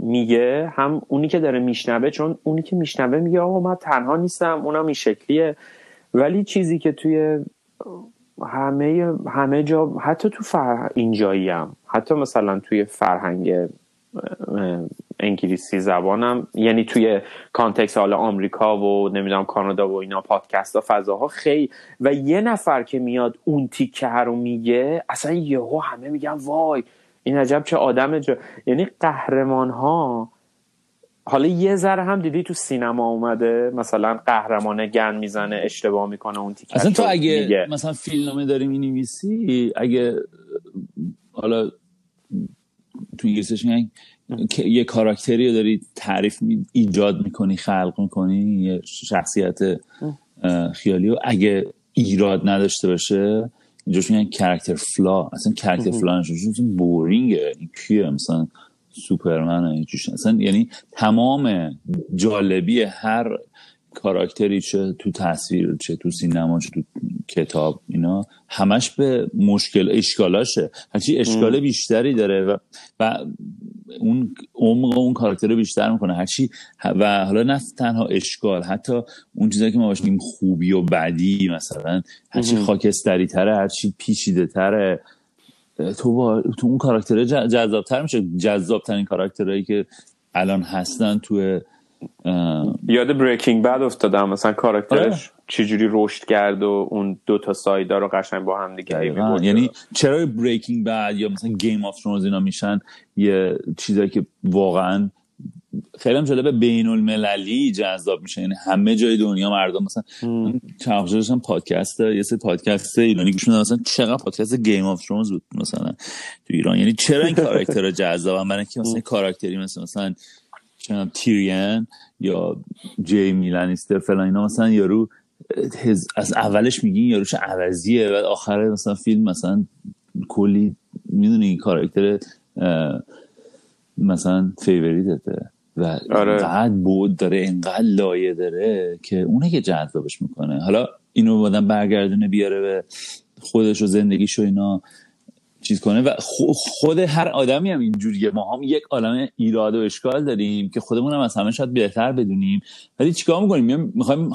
میگه هم اونی که داره میشنوه چون اونی که میشنوه میگه آقا من تنها نیستم اونم این شکلیه. ولی چیزی که توی همه همه جا حتی تو فر... اینجایی هم حتی مثلا توی فرهنگ انگلیسی زبانم یعنی توی کانتکس حالا آمریکا و نمی‌دونم کانادا و اینا پادکست ها فضاها خیلی. و یه نفر که میاد اون تیکه رو میگه اصلا یهو همه میگن وای این عجب چه آدم جا یعنی قهرمان ها حالا یه ذره هم دیدی تو سینما اومده مثلا قهرمانه گن می‌زنه اشتباه می‌کنه اون تیکه اصلا تو اگه میگه. مثلا فیلمنامه داری می‌نویسی اگه حالا تو انگلیسیش میگن یه کاراکتری رو داری تعریف ایجاد می‌کنی خلق می‌کنی یه شخصیت خیالی و اگه ایراد نداشته باشه اینجاش میگن کرکتر فلا اصلا کرکتر فلا نشون بورینگه این کیه؟ مثلا سوپرمن اینجوش اصلا یعنی تمام جالبی هر کاراکتری چه تو تصویر چه تو سینما چه تو کتاب اینا همش به مشکل اشکالاشه. هرچی اشکال بیشتری داره و, و اون عمق اون کاراکتر رو بیشتر می‌کنه. هرچی و حالا نه تنها اشکال حتی اون چیزایی که ما باش خوبی و بدی مثلا هرچی خاکستری تره هرچی پیچیده تره. تو با تو اون کاراکتر جذابتر میشه. جذابترین کاراکترهایی که الان هستن تو یاد Breaking Bad افتادم. مثلا کاراکترش آره. چجوری رشد کرد و اون دو تا side ا رو قشنگ با هم دیگه یعنی چرا Breaking Bad یا مثلا Game of Thrones اینا میشن یه چیزایی که واقعا خیلی هم جالبه بین المللی جذاب میشه. یعنی همه جای دنیا مردم مثلا چند داشتم پادکست یه سری پادکست ایرانی گوش میدم مثلا چقدر پادکست Game of Thrones بود مثلا تو ایران؟ یعنی چرا این کاراکترها جذابن؟ برای اینکه مثلا کاراکتری مثل مثلا تیرین یا جی میلانیستر فلان اینا مثلا یارو از اولش میگین یاروش عوضیه و آخر مثلا فیلم مثلا کلی می‌دونی این کاراکتر مثلا فیوریتته و آره. اینقدر بود داره اینقدر لایه داره که اونه که جذابش می‌کنه حالا اینو بادم برگردونه بیاره به خودش و زندگیش و اینا چیز کنه و خود هر آدمی هم اینجوریه. ما هم یک عالم ایراد و اشکال داریم که خودمون هم از همه شاید بهتر بدونیم. ولی چیکار می‌کنیم؟ می‌خوایم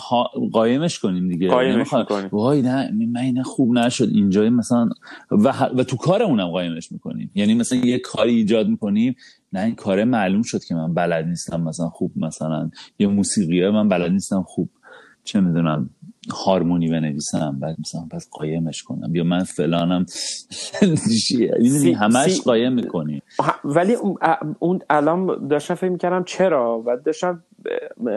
قایمش کنیم دیگه. قایمش کنیم وای نه من خوب نشد. اینجا مثلا و, و تو کارمون هم قایمش می‌کنیم. یعنی مثلا یه کاری ایجاد می‌کنیم. نه این کاره معلوم شد که من بلد نیستم مثلا خوب مثلا. یه موسیقیه من بلد نیستم خوب. چه می‌دونم. هارمونی بنویسم بعد مثلا پس قایمش کنم. یا من فلانم. سی همش قایم می‌کنی. ولی اون الان داشتم فکر می‌کردم چرا؟ و داشتم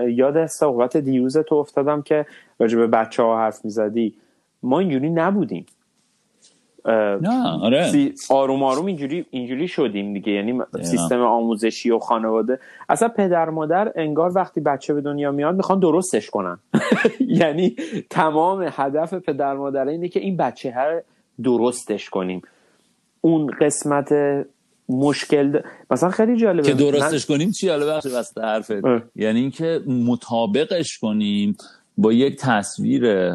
یاد صحبت دیروز تو افتادم که راجع به بچه ها حرف می‌زدی. ما اینجوری نبودیم. نه آره. آروم آروم اینجوری اینجوری شدیم دیگه. یعنی سیستم آموزشی و خانواده. اصلا پدر مادر انگار وقتی بچه به دنیا میاد می‌خوان درستش کنن. یعنی تمام هدف پدر مادر اینه که این بچه هر درستش کنیم. اون قسمت مشکل مثلا خیلی جالبه. که درستش کنیم چی؟ حالا بخش بسته حرفت. یعنی اینکه مطابقش کنیم با یک تصویر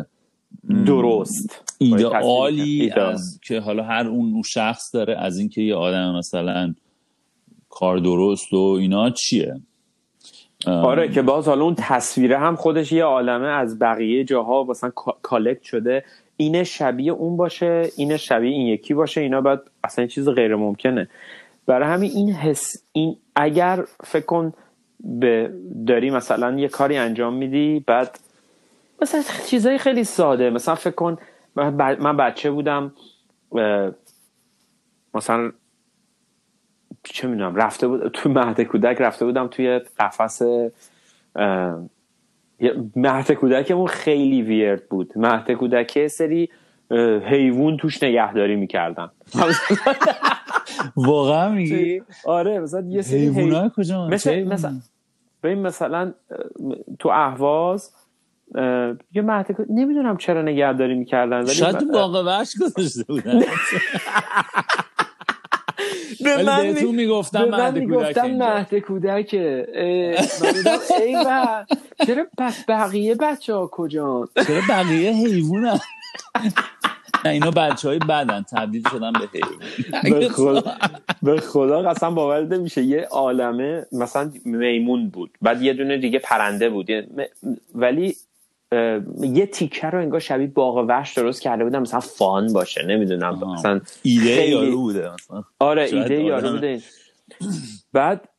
درست. ایدئالی از که حالا هر اون شخص داره از اینکه یه آدم مثلا کار درست و اینا چیه؟ آره که باز حالا اون تصویره هم خودش یه عالمه از بقیه جاها مثلا کالکت شده. اینه شبیه اون باشه اینه شبیه این یکی باشه. اینا باید اصلا این چیز غیر ممکنه. برای همین این حس این اگر فکر کن به داری مثلا یه کاری انجام میدی بعد مثلا چیزای خیلی ساده. مثلا فکر کن من بچه بودم مثلا چه می‌دونم رفته بود تو مهد کودک رفته بودم توی قفس مهد کودکمون خیلی ویرد بود. مهد کودک سری حیوان توش نگهداری می‌کردن. واقعا میگی؟ آره مثلا یه سری حیونا حی- کجا مثل مثلا مثلا اه، تو اهواز اه، یه مهد نمی‌دونم چرا نگهداری می‌کردن ولی شاید تو باغ وحش گذاشته بودن. به من بهتون می‌گفتم به من مهد کودک می‌گفتن اینجا. مهد من میگم ای چرا پس بقیه بچه ها کجان؟ چرا بقیه حیوانن؟ نه اینا بچه های بدن تبدیل شدن به حیوان. به خدا قسم باور نمیشه یه عالمه مثلا میمون بود بعد یه دونه دیگه پرنده بود ولی یه تیکه رو انگار شبیه باغ وحش درست کرده بودم. مثلا فان باشه نمی‌دونم. آها. مثلا ایده خیلی- یارو بوده مثلا. آره ایده یارو بوده. بعد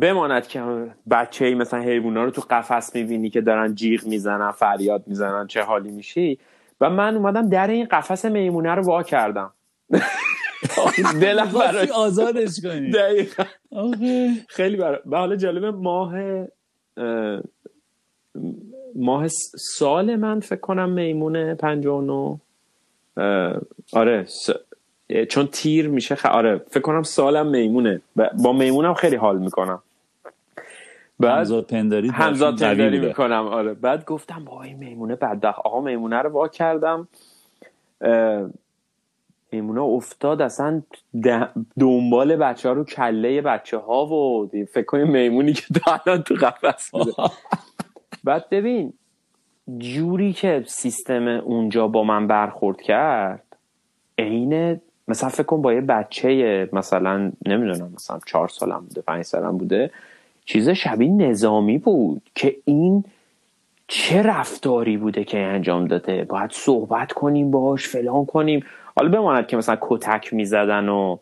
بماند که بچه ای مثلا حیوونا رو تو قفس می‌بینی که دارن جیغ می‌زنن فریاد می‌زنن چه حالی میشی؟ و من اومدم در این قفس میمونه رو وا کردم. دلم برای آزادش کنی. دقیقا. خیلی برای حالا جالبه ماه اه، ماه سال من فکر کنم میمونه 59 اه، آره س- چون تیر میشه خ... آره فکر کنم سالم میمونه. با میمونم خیلی حال می‌کنم. بعد همزاد پنداری همزاد بوده. می‌کنم آره. بعد گفتم این میمونه بدبخت. آقا میمونه رو وا کردم. اه، میمونه افتاد اصلا دنبال بچه ها رو کله بچه ها و فکر کنیم میمونی که تا الان تو قفس بوده. بعد ببین جوری که سیستم اونجا با من برخورد کرد عین مثلا فکر کن با یه بچه مثلا نمی‌دونم مثلا چهار سالم بوده پنج سالم بوده چیز شبیه نظامی بود که این چه رفتاری بوده که انجام داده؟ باید صحبت کنیم باش فلان کنیم. حالا بماند که مثلا کتک می‌زدن و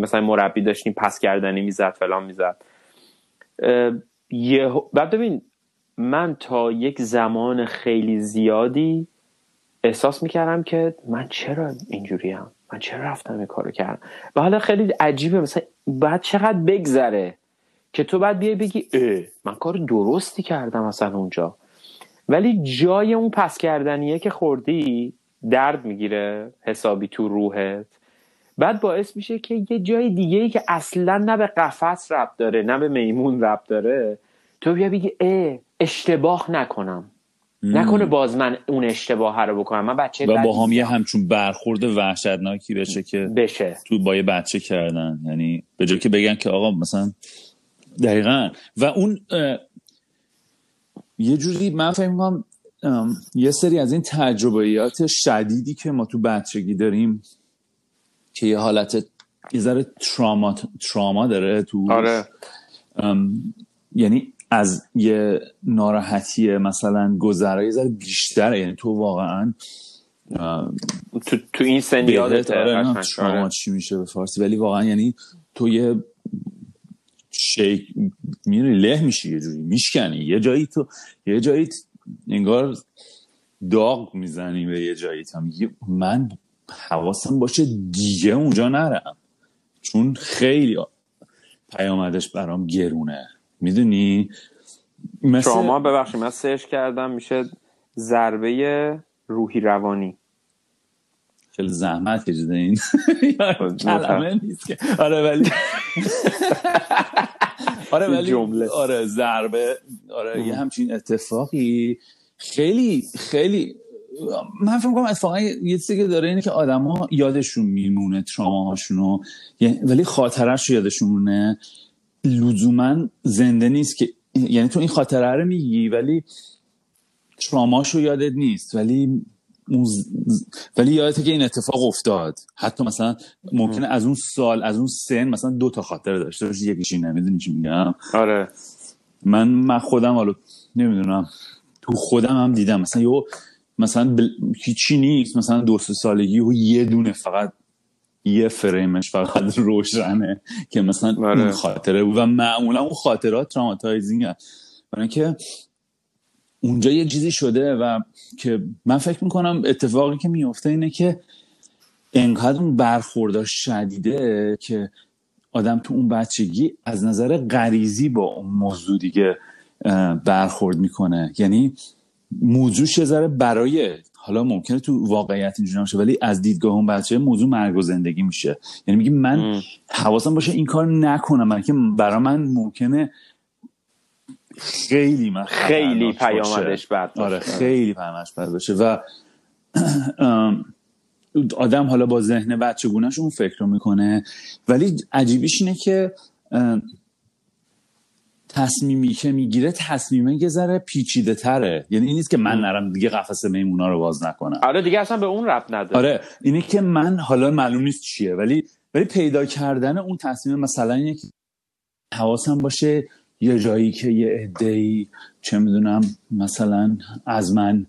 مثلا مربی داشتیم پس کردنی می‌زد فلان می‌زد. بعد ببین من تا یک زمان خیلی زیادی احساس می‌کردم که من چرا اینجوری هم من چرا رفتم این کارو کردم؟ و حالا خیلی عجیبه مثلا بعد چقدر بگذره که تو بعد بیای بگی اه من کار درستی کردم اصلا اونجا. ولی جای اون پس کردنیه که خوردی درد می‌گیره حسابی تو روحت. بعد باعث میشه که یه جای دیگه ای که اصلا نه به قفس ربط داره نه به میمون ربط داره تو بیا بگی اه اشتباه نکنم. نکنه باز من اون اشتباه رو بکنم. من بچه و با هم یه هم همچون برخورد وحشتناکی بشه که بشه. تو با یه بچه کردن. یعنی به جای که بگن که آقا مثلا دقیقا. و اون یه جوری من فکر می‌کنم یه سری از این تجربیات شدیدی که ما تو بچگی داریم که یه حالت یه ذره تراما تراما داره تو آره. یعنی از یه ناراحتی مثلا گذره یه ذره بیشتره. یعنی تو واقعا تو, تو این سن بهت یادته آره تراما آره. چی میشه به فارسی؟ ولی واقعا یعنی تو یه شیک میری له میشی یه جوری میشکنی. یه جایی تو یه جایی انگار داغ می‌زنی به یه جایی. تا میگی من حواسم باشه دیگه اونجا نرم. چون خیلی پیامدش برام گرونه. می‌دونی؟ مثل تراما ببخشید من سرچ کردم میشه ضربه روحی روانی. خیلی زحمت کشیده این. خب، کلمه نیست که. آره ولی آره ولی جمله. آره ضربه. آره یه همچین اتفاقی. خیلی خیلی من فکر کنم اتفاقا یه چیزی که داره اینه که آدما یادشون میمونه تراماهاشونو. ولی خاطرش رو یادشون مونه لزوما زنده نیست که یعنی تو این خاطره رو میگی ولی تراماشو یادت نیست. ولی اون ز- ولی یادته که این اتفاق افتاد. حتی مثلا ممکنه از اون سال از اون سن مثلا دو تا خاطره داشته باشی یکیشی نمی‌دونی چی میگم. آره. من من خودم حالا نمی‌دونم. تو خودم هم دیدم. مثلا یه مثلا بل... هیچی نیست. مثلا دو سه سالگی و یه دونه فقط یه فریمش فقط روشنه که مثلا آره. اون خاطره بود و معمولا اون خاطرات traumatizing هست برای اینکه اونجا یه چیزی شده و که من فکر می‌کنم اتفاقی که میفته اینه که انقدر اون برخوردار شدیده که آدم تو اون بچگی از نظر غریزی با اون موضوع دیگه برخورد می‌کنه یعنی موضوعش یه ذره برای حالا ممکنه تو واقعیت اینجوری نشه ولی از دیدگاه اون بچه موضوع مرگ و زندگی میشه. یعنی میگه من حواسم باشه این کار نکنم من که برای من ممکنه خیلی من خیلی پیامدش بد آره خیلی پیامدش بد باشه. و آدم حالا با ذهن بچگونش اون فکر رو می‌کنه. ولی عجیبیش اینه که تصمیمی که می‌گیره تصمیمه یه ذره پیچیده تره. یعنی این نیست که من نرم دیگه قفس میمونا رو باز نکنم. آره دیگه اصلا به اون رب نداره. آره اینه که من حالا معلوم نیست چیه ولی ولی پیدا کردن اون تصمیم مثلا که حواسم باشه یه جایی که یه عده‌ای چه می‌دونم مثلا از من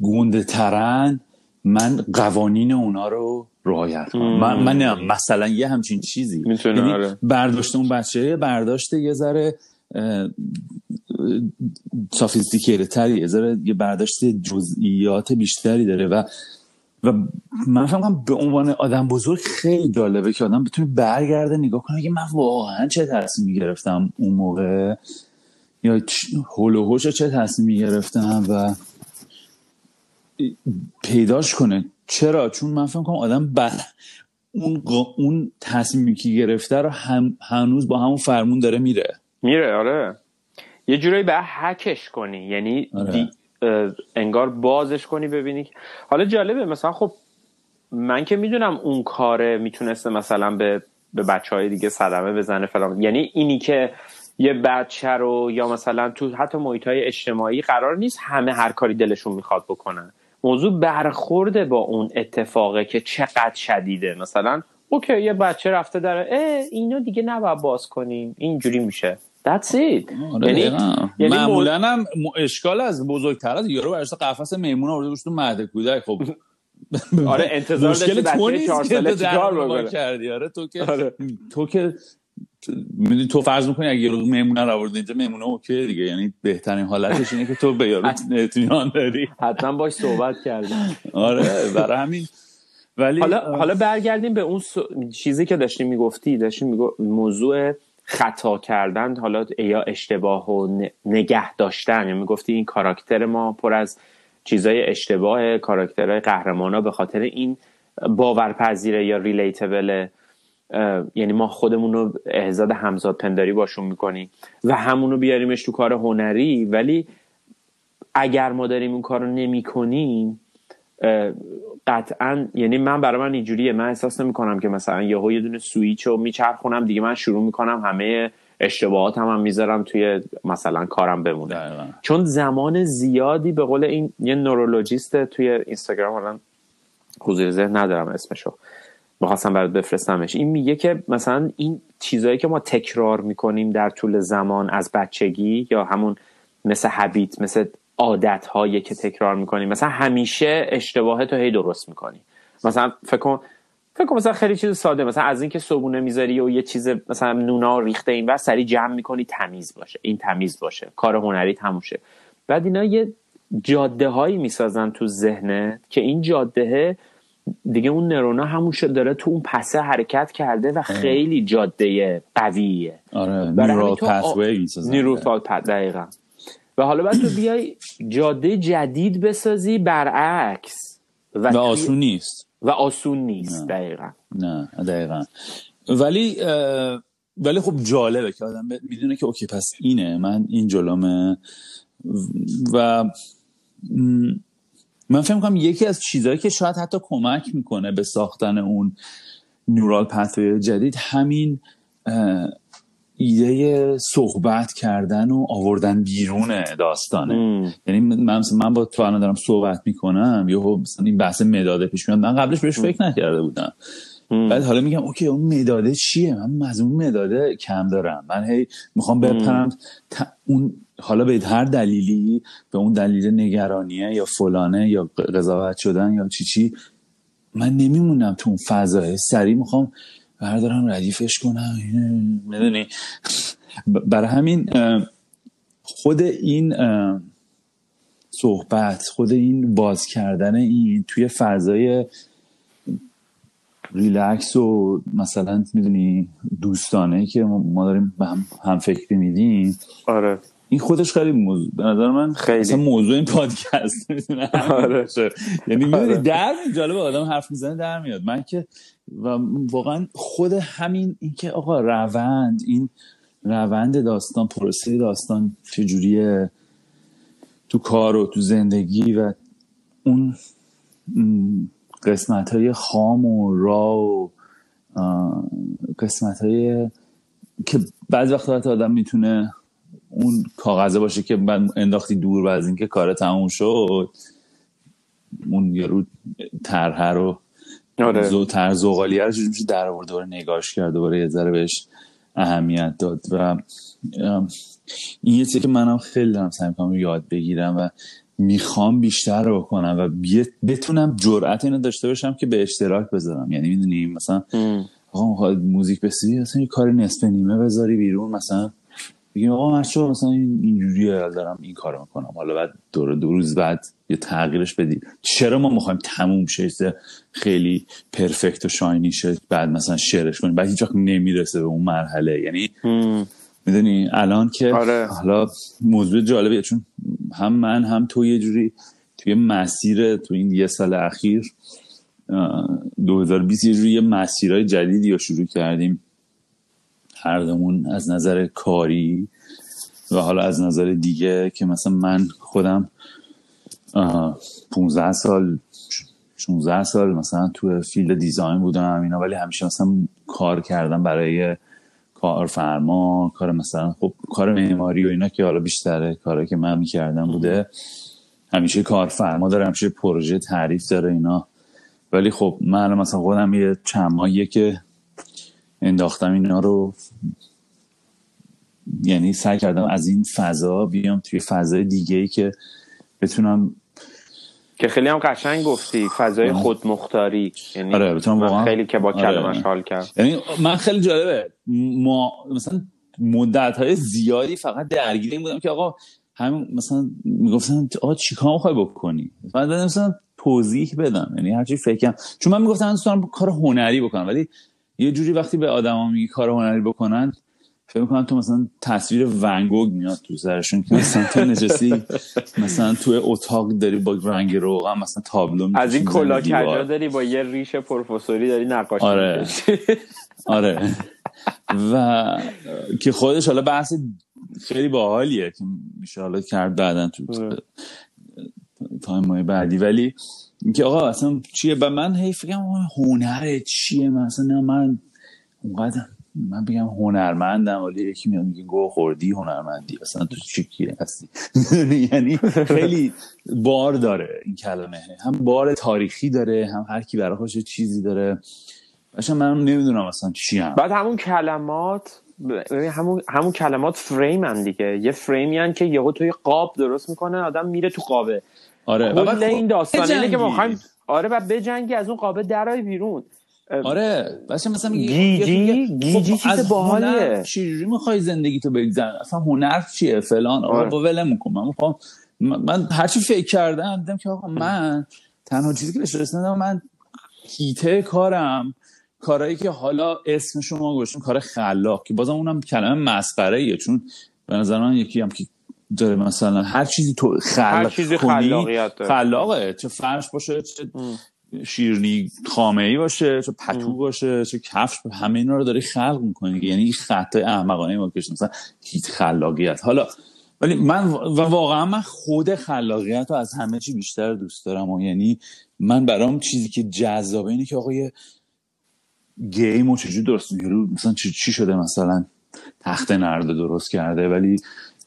گونده ترن من قوانین اونا رو رعایت کنم من, من مثلا یه همچین چیزی. یعنی آره. برداشت اون بچه برداشت یه ذره سافیستیکیره تری یه ذره یه برداشت جزئیات بیشتری داره و و من فکر به عنوان آدم بزرگ خیلی جالبه که آدم بتونه برگرده نگاه کنه که من واقعا چه تصمیمی گرفتم اون موقع؟ یا هول و چه تصمیمی گرفتم و پیداش کنه. چرا؟ چون من فکر کنم آدم بعد اون اون تصمیمی که گرفته رو هم هنوز با همون فرمون داره میره. میره آره. یه جورایی به هکش کنی. یعنی آره. انگار بازش کنی ببینی حالا جالبه مثلا خب من که می‌دونم اون کاره می‌تونسته مثلا به به بچه های دیگه صدمه بزنه فلان. یعنی اینی که یه بچه رو یا مثلا تو حتی محیط های اجتماعی قرار نیست همه هر کاری دلشون می‌خواد بکنن. موضوع برخورده با اون اتفاقه که چقدر شدیده. مثلا اوکی یه بچه رفته اه اینو دیگه نباید باز کنیم. اینجوری میشه. That's it. آره یعنی, یعنی معمولا هم اشکال از بزرگتر از یارو برش قفس میمون آورده گوش تو مهد کودک. خب آره انتظار مشکل تو نیست که تو کردی. آره تو که آره. تو که می‌دونی تو فرض می‌کنی اگه یارو میمونه رو آورد اینجا میمونه اوکی دیگه. یعنی بهترین حالتش اینه که تو به یارو اطمینان داری. حتما باش صحبت کردی آره برای همین. ولی حالا حالا برگردیم به اون چیزی که داشتیم می‌گفتی داشتیم میگو... موضوع خطا کردن حالا یا اشتباه و نگه داشتن. یعنی می‌گفتی این کاراکتر ما پر از چیزای اشتباه کاراکترهای قهرمانا به خاطر این باورپذیره یا ریلیتبل یعنی ما خودمون رو احزاد همزاد پنداری باشون می‌کنیم و همونو بیاریمش تو کار هنری ولی اگر ما داریم اون کار رو نمی کنیم قطعا یعنی من برای من اینجوریه. من احساس نمی کنم که مثلا یهو یه دونه سویچ رو میچرخونم دیگه من شروع می‌کنم همه اشتباهات هم, هم می‌ذارم توی مثلا کارم بمونه. چون زمان زیادی به قول این یه نورولوژیست توی اینستاگرام الان حضور ذهن ندارم اسمشو. می‌خواستم برات بفرستمش. این میگه که مثلا این چیزهایی که ما تکرار می‌کنیم در طول زمان از بچگی یا همون مثل حبیت مثل عادت هایی که تکرار می‌کنیم مثلا همیشه اشتباه تو هی درست می‌کنی. مثلا فکر فکر مثلا خیلی چیز ساده مثلا از اینکه صبونه می‌ذاری و یه چیز مثلا نونا ریخته این و سری جمع می‌کنی تمیز باشه. این تمیز باشه. کار هنری تموشه بعد اینا یه جاده هایی می‌سازن تو ذهنت که این جاده دیگه اون نرونا همون شد داره تو اون پسه حرکت کرده و خیلی جاده قویه. آره نیورال پاسوی نیورال دقیقا. و حالا باید تو بیای جاده جدید بسازی برعکس. و, و آسون نیست. و آسون نیست نه. دقیقا. نه دقیقا. ولی ولی خب جالبه که آدم می‌دونه که اوکی پس اینه. من این جلومه. و من فکر کنم یکی از چیزهایی که شاید حتی کمک می‌کنه به ساختن اون نورال پثوی جدید همین ایده صحبت کردن و آوردن بیرون داستانه. یعنی من من با تو الان دارم صحبت می‌کنم یهو مثلا این بحث مداده پیش میاد. من قبلش بهش فکر نکرده بودم. بعد حالا میگم اوکی اون مداده چیه؟ من از اون مداده کم دارم. من هی می‌خوام بپرم اون حالا به هر دلیلی به اون دلیل نگرانیه یا فلانه یا قضاوت شدن یا چی چی من نمیمونم تو اون فضای. سریع می‌خوام بردارم ردیفش کنم. می‌دونی؟ برای همین خود این صحبت خود این باز کردن این توی فضای ریلکس و مثلا می‌دونی دوستانه که ما داریم هم, هم فکری میدیم. آره. این خودش خیلی موضوع به نظر من خیلی موضوع این پادکست می‌تونه آره. یعنی می‌دونی آره. در جالب آدم حرف می‌زنه در میاد من که و واقعا خود همین اینکه آقا روند این روند داستان پروسه داستان چجوریه تو کار و تو زندگی و اون قسمت های خام و را و قسمت های که بعض وقت آدم می‌تونه اون کاغذه باشه که من انداختی دور و از اینکه کار تموم شد اون یارو طرح رو آره. زو تر زغالیه رو میشه در آورد دوباره نگاش کرد دوباره یه ذره بهش اهمیت داد و این یه که منم خیلی دارم سعی کنم یاد بگیرم و می‌خوام بیشتر رو بکنم و بتونم جرأت اینو داشته باشم که به اشتراک بذارم. یعنی می‌دونی مثلا آقا موزیک بسی اصلا یه کار نصف نیمه بذاری بیرون مثلا بگیم آقا من مثلا اینجوری دارم این کارو می‌کنم. حالا بعد دور دو روز بعد یه تغییرش بدی. چرا ما می‌خوایم تموم شه؟ خیلی پرفکت و شاینی شه. بعد مثلا شعرش کنیم. بعد هیچ نمی‌رسه به اون مرحله. یعنی می‌دونی الان که آره. حالا موضوع جالبه. چون هم من هم تو یه جوری توی مسیر تو این یه سال اخیر 2020 یه جوری یه مسیرهای جدیدی رو شروع کردیم. هر از نظر کاری و حالا از نظر دیگه که مثلا من خودم 15 سال 16 سال مثلا تو فیلد دیزاین بودم اینا ولی همیشه مثلا کار کردم برای کارفرما کار مثلا خب کار معماری و اینا که حالا بیشتره کاری که من می‌کردم بوده. همیشه کارفرما داره همیشه پروژه تعریف داره اینا. ولی خب من مثلا خودم یه چند ماهیه که انداختم اینا رو. یعنی سعی کردم از این فضا بیام توی فضای دیگه ای که بتونم که خیلی هم قشنگ گفتی فضای خودمختاری. یعنی آره واقعا خیلی که با آره. کلمش حال کرد. یعنی من خیلی جالبه. ما مثلا مدت های زیادی فقط درگیر این بودم که آقا همین مثلا می‌گفتن آقا چیکار می‌خوای بکنی؟ من مثلا توضیح بدم. یعنی هرچی فکرم چون من می‌گفتم من کار هنری بکنم ولی یه جوری وقتی به آدما میگی کار هنری بکنن فکر می‌کنن تو مثلا تصویر ونگوگ میاد تو سرشون که مثلا تو نشستی مثلا تو اتاق داری با رنگ روغن مثلا تابلو از این کلا کجا داری با یه ریش پروفسوری داری نقاشی آره. آره. و که خودش حالا بحث خیلی باحالیه که میشه حالا کرد بعدا تو آره. تایم بعدی. ولی اینکه آقا اصلا چیه؟ به من هی فکرم هنره چیه؟ مثلا من اونقدر من بگم هنرمندم ولی یکی میاد میگه گو خوردی هنرمندی. اصلا تو چی هستی؟ یعنی خیلی بار داره این کلمه. هم بار تاریخی داره هم هر کی برای خودش چیزی داره. اصلا من نمی‌دونم اصلا چی هم. بعد همون کلمات همون همون کلمات فریم هم دیگه. یه فریمی که یهو توی قاب درست می‌کنه آدم میره تو قابه. آره. کل این داستان اینه که ما آره و بجنگی از اون قابه درای بیرون. آره. بچه مثلا گیجی؟ گیجی خب چیز باحالیه. چجوری می‌خوای زندگی تو بگذن اصلا هنر چیه فلان؟ آره. با ولم می‌کنم من می‌خوام من هرچی فکر کردم دیدم که آقا من تنها چیزی که بهش رسیدم من هیته کارم. کارهایی که حالا اسم شما گوشیم کار خلاق که بازم اونم کلمه مسخره ایه چون به نظر من یکی هم که داره مثلا هر چیزی تو خلق هر چیزی خلاقیت داره. خلاقه چه فرش باشه چه شیرنی خامه ای باشه چه پتو باشه چه کفش همه اینا رو داری خلق می‌کنی یعنی این خط احمقانه ما کشیم مثلا هیچ خلاقیت. حالا ولی من و واقعا من خود خلاقیت رو از همه چی بیشتر دوست دارم و یعنی من برام چیزی که جذابه اینه که آقای گیم و چجور درست می‌گیره مثلا چی, شده مثلا تخت نرده درست کرده ولی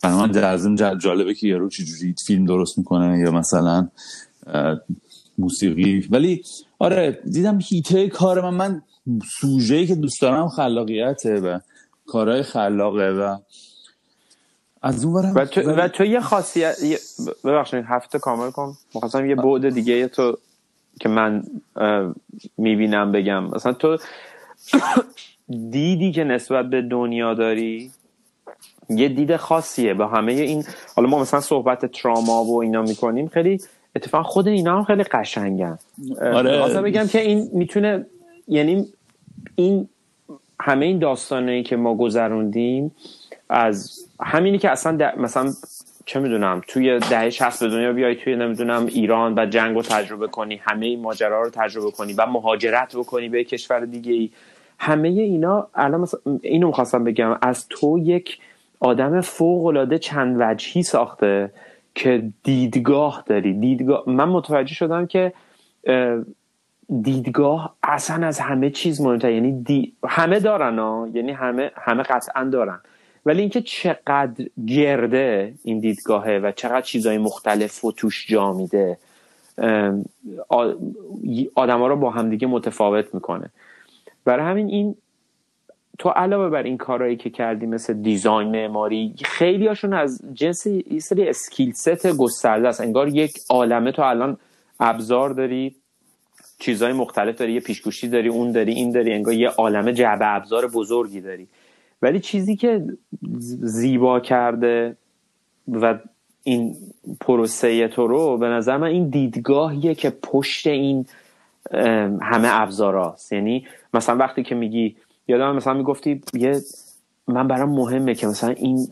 برای من جذاب جالبه که یارو چجوری فیلم درست می‌کنه یا مثلا موسیقی. ولی آره دیدم هیته کار من من سوژه‌ای که دوست دارم خلاقیته و کارهای خلاقه و از اون و تو, و تو یه خاصیت ببخشید هفته کامل کن. می‌خواستم یه بعد دیگه تو که من می‌بینم بگم. مثلا تو دیدی که نسبت به دنیا داری؟ یه دید خاصیه. به همه این حالا ما مثلا صحبت تراما و اینا می‌کنیم خیلی اتفاقا خود اینا هم خیلی قشنگن. آره. بگم که این می‌تونه یعنی این همه این داستانه که ما گذروندیم از همینی که اصلا مثلا چه می‌دونم توی دهه 60 به دنیا بیای توی نمی‌دونم ایران و جنگ رو تجربه کنی همه این ماجرا رو تجربه کنی و مهاجرت بکنی به کشور دیگه ای همه اینا الان مثلا اینو می‌خواستم بگم از تو یک آدم فوق العاده چند وجهی ساخته که دیدگاه داری. دیدگاه من متوجه شدم که دیدگاه اصلا از همه چیز مهمتر یعنی همه دارن ها یعنی همه همه قطعا دارن. ولی اینکه چقدر گرده این دیدگاهه و چقدر چیزهای مختلف و توش جا میده آدم ها رو با همدیگه متفاوت می‌کنه. برای همین این تو علاوه بر این کارهایی که کردی مثل دیزاین معماری خیلی هاشون از جنس یه سری اسکیل ست گسترده است. انگار یک عالمه. تو الان ابزار داری چیزهای مختلف داری یه پیشگوشی داری اون داری این داری انگار یه عالمه جعبه ابزار بزرگی داری. ولی چیزی که زیبا کرده و این پروسه تو رو به نظر من این دیدگاهیه که پشت این همه ابزاراست یعنی مثلا وقتی که میگی یادم مثلا می‌گفتی یه من برام مهمه که مثلا این